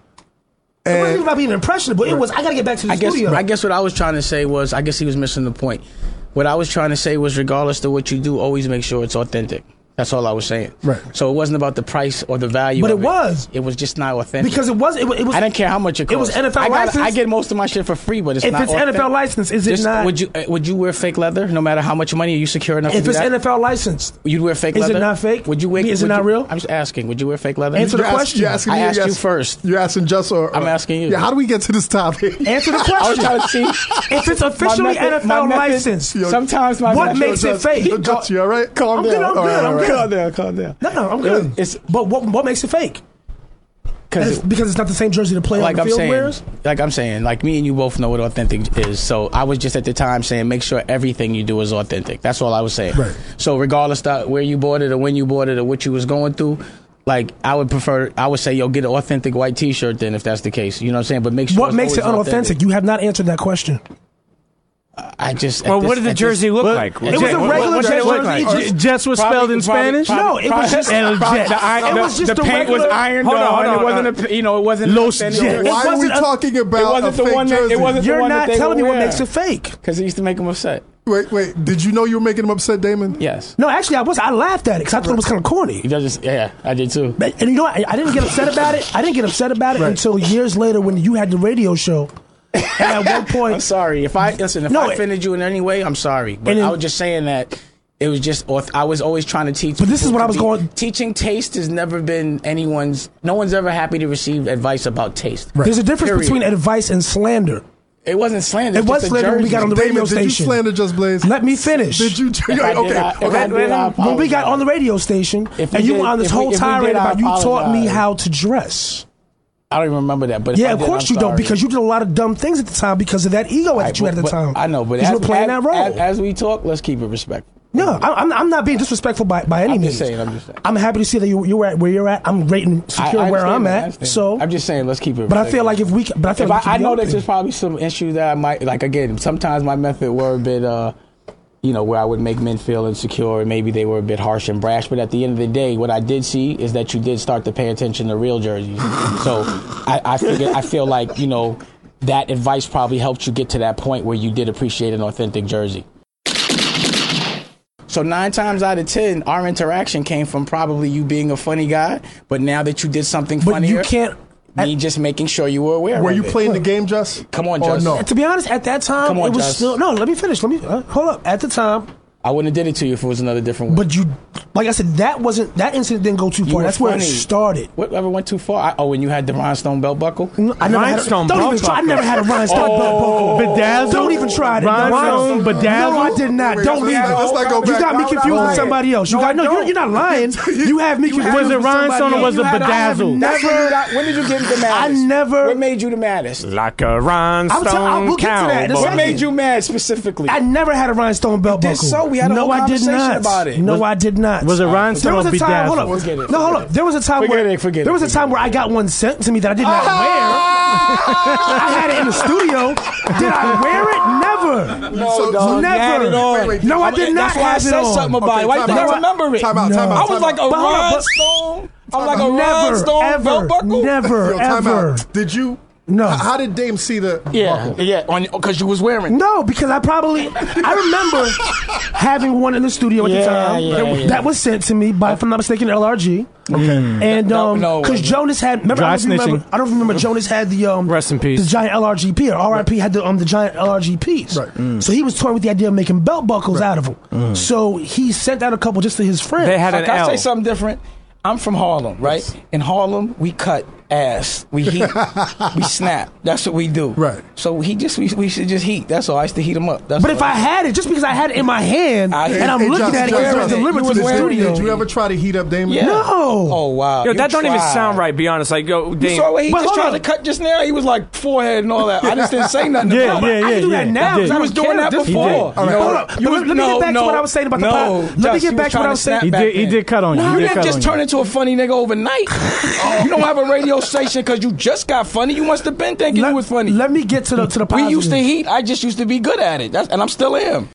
It wasn't even about being impressionable. It was I got to get back to the I guess studio. I guess what I was trying to say was I guess he was missing the point. What I was trying to say was regardless of what you do, always make sure it's authentic. That's all I was saying. Right. So it wasn't about the price or the value. But it, it, was. It was just not authentic. Because it was. It, it was. I didn't care how much it cost. It was NFL I got, license. I get most of my shit for free, but it's if not. If it's authentic. NFL license, is it just, not? Would you uh, would you wear fake leather no matter how much money you secure enough? If it's that? NFL licensed, you'd wear fake. Is leather? Is it not fake? Would you wear? Is it not you, real? I'm just asking. Would you wear fake leather? Answer you're the question. Ask, I asked you, asked, you first. You're asking just or, I'm asking you. Yeah. How do we get to this topic? Answer the question. I was trying to see if it's officially NFL licensed. Sometimes my what makes it fake? You all right? Calm down. I'm good calm down, calm down. No, no, I'm good. It's- but what what makes it fake? Because It's because it's not the same jersey to play on like the I'm field saying, wears. like I'm saying, like me and you both know what authentic is. So I was just at the time saying, make sure everything you do is authentic. That's all I was saying. Right. So regardless of where you bought it or when you bought it or what you was going through, like I would prefer, I would say, yo, get an authentic white T-shirt then if that's the case. You know what I'm saying? But make sure What it's makes it authentic. unauthentic? You have not answered that question. I just. Well, this, what did the jersey this, look well, like? It was a regular jersey. What, what, Jets was probably, spelled in probably, Spanish. Probably, no, it was just El Jets. It was just the, the paint was ironed hold on. Hold on. It wasn't a, you know, it wasn't. Los Jets. Why are we talking about? It wasn't the one that. It wasn't You're not telling me what makes it fake. Because it used to make them upset. Wait, wait. Did you know you were making him upset, Damon? Yes. No, actually, I was. I laughed at it because I thought it was kind of corny. Just, yeah, I did too. But, and you know, what? I, I didn't get upset about it. I didn't get upset about it until years later when you had the radio show and at one point, I'm sorry if I listen. If no, I offended you in any way, I'm sorry. But then, I was just saying that it was just I was always trying to teach. But this is what I was be, going. Teaching taste has never been anyone's. No one's ever happy to receive advice about taste. Right. There's a difference Period. between advice and slander. It wasn't slander. It was slander when we got on the radio station. Did you slander Just Blaze? Let me finish. Did you? Okay. okay. I, okay. When, when we got on the radio station, and you did, were on this whole we, tirade about you taught me how to dress. I don't even remember that. But yeah, of course you sorry. don't, because you did a lot of dumb things at the time because of that ego right, that you had at the time. I know, but as, you were playing as, that role. As, as, we talk, let's keep it respectful. No, I'm, I'm not being disrespectful by, by any I'm means. Saying, I'm just saying. I'm happy to see that you, you're at where you're at. I'm rating secure I, I where I'm at. so I'm just saying, let's keep it. But I feel like if we, but I feel if like I, I know that there's probably some issues that I might like. Again, sometimes my method were a bit. Uh, you know, where I would make men feel insecure and maybe they were a bit harsh and brash. But at the end of the day, what I did see is that you did start to pay attention to real jerseys. so I, I, figured, I feel like, you know, that advice probably helped you get to that point where you did appreciate an authentic jersey. So nine times out of ten, our interaction came from probably you being a funny guy, but now that you did something but you can't me just making sure you were aware. Were you it. playing the game, Just? Come on, Just. No. To be honest, at that time, Come on, it was still no. Let me finish. Let me uh, hold up. At the time, I wouldn't have did it to you if it was another different one. But you, like I said, that wasn't that incident didn't go too far. That's funny. where it started. Whatever went too far. I, oh, when you had the rhinestone belt buckle. No, I never had a, don't. I never had a rhinestone oh, belt buckle. Bedazzle. Don't even try it. Rhinestone bedazzle. No, I did not. Wait, don't even. Let's not go back. You got me confused with somebody else. You no, got no. You're, you're, not lying. you have me confused. Was it rhinestone or was it bedazzle? Never. When did you get the maddest? I never. What made you the maddest? Like a rhinestone. I will get to that. What made you mad specifically? I never had a rhinestone belt buckle. We had a no, whole I did conversation not. about it. No, I did not. Was it uh, Ryan There was oh, a time. Hold on. Forget it. No, hold on. There was a time Forget where it, forget it, there was a time it. where I got one sent to me that I did not wear. I had it in the studio. Did I wear it? Never. No, so, dog, never. It on. No, I did not. That's why I said something about okay, it. Why you think I remember it? Time out. Time out. I was like a rhinestone. I'm like a rhinestone. Never, ever, never, ever. Did you? No. How, how did Dame see the yeah, buckle? Yeah, on because you was wearing. No, because I probably I remember having one in the studio at yeah, the time yeah, that, yeah. that, was sent to me by, if I'm not mistaken, LRG. Okay. And um, because no, no, no. Jonas had remember, I, don't remember I don't remember Jonas had the um rest in peace the giant LRGP or RIP had the um the giant LRGPs. Right. Mm. So he mm. was toying with the idea of making belt buckles right. out of them. Mm. So he sent out a couple just to his friends. They had an Like, say something different. I'm from Harlem, right? Yes. In Harlem, we cut ass. We heat. we snap. That's what we do. Right. So he just we, we should just heat. That's all. I used to heat him up. That's but if I, I had it, just because I had it in my hand I, and I'm looking at it, Josh, it was delivered to the studio. Did you ever try to heat up Damon? Yeah. No. Oh wow. Yo, you that tried. don't even sound right. Be honest. Like yo, Damon. You saw what he but just tried to cut just now. He was like forehead and all that. I just didn't say nothing. yeah, yeah, yeah. I do that now because I was doing that before. Hold up. Let me get back to what I was saying about the pot. Let me get back to what I was saying. He did. He did cut on you. You didn't just turn into a funny nigga overnight. You don't have a radio station because you just got funny. You must have been thinking you was funny. Let me get to the to the We used to heat. I just used to be good at it. That's, and I'm still am.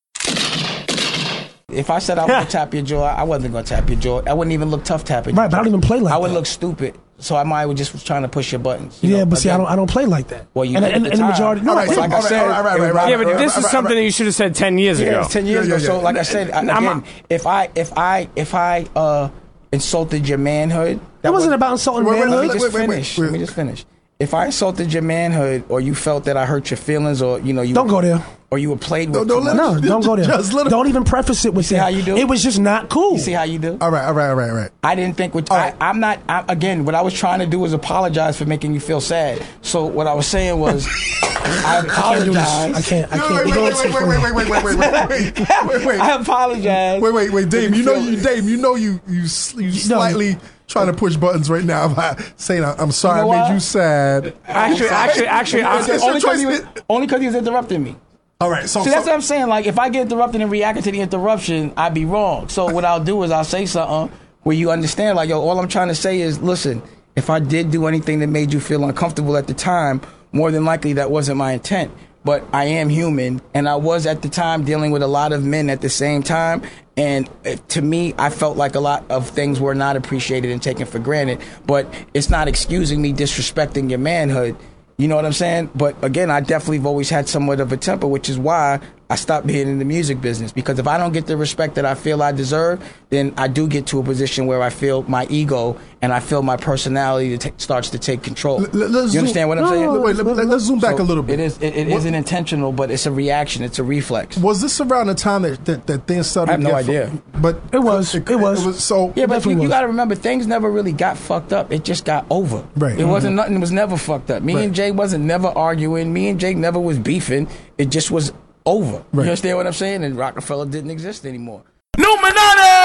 If I said I was gonna tap your jaw, I wasn't gonna tap your jaw. I wouldn't even look tough tapping. Right, but I don't even play like I would look stupid. So I might was just trying to push your buttons. you Yeah, know, but see, I don't, I don't play like that. Well, you and, and, the and the majority. No, All I right, did. so like I said, it was yeah, but like- this is something that you should have said ten years yeah, ago. it's ten years ago. So, like I said, I, I'm- again, if I if I if I uh, insulted your manhood, That wasn't about insulting Wait, wait, manhood. Let me just Wait, wait, wait, finish. wait. Let me just finish. If I insulted your manhood, or you felt that I hurt your feelings, or you know, you Don't go there. or you were played with, No, too much, no, don't go there. Just don't even preface it with see that. how you do? It was just not cool. You see how you do? All right, all right, all right, all right. I didn't think what I, I'm not. I, again, what I was trying to do was apologize for making you feel sad. So what I was saying was, I I can't. I can't. I Wait, can't. wait, It wait, wait, wait, wait, wait, wait, wait, wait, wait, wait, wait, wait. I apologize. Wait, wait, wait, Dame. You know you, Dame. You know you, you, you slightly trying to push buttons right now by saying I'm sorry You know I made you sad. Actually, actually, actually, I'm- only because he was only he was interrupting me. All right, so, See, that's so- what I'm saying. Like, if I get interrupted and reacting to the interruption, I'd be wrong. So what I'll do is I'll say something where you understand. Like, yo, all I'm trying to say is, listen, if I did do anything that made you feel uncomfortable at the time, more than likely that wasn't my intent. But I am human, and I was at the time dealing with a lot of men at the same time. And uh, to me, I felt like a lot of things were not appreciated and taken for granted. But it's not excusing me disrespecting your manhood. You know what I'm saying? But again, I definitely have always had somewhat of a temper, which is why I stopped being in the music business. Because if I don't get the respect that I feel I deserve, then I do get to a position where I feel my ego and I feel my personality to ta- starts to take control. Let- let's you understand zoom- what I'm no, saying? no, no, wait, let- let- let's zoom back So a little bit. It is. It, it What- isn't intentional, but it's a reaction. It's a reflex. Was this around the time that, that, that things started? I have no idea. fu- but it was. It was. so Yeah, but you, you got to remember, things never really got fucked up. It just got over. Right. It wasn't Mhm. nothing. Was never fucked up. Me Right. and Jay wasn't never arguing. Me and Jake never was beefing. It just was over. Right. You understand what I'm saying? And Rockefeller didn't exist anymore. Illuminati!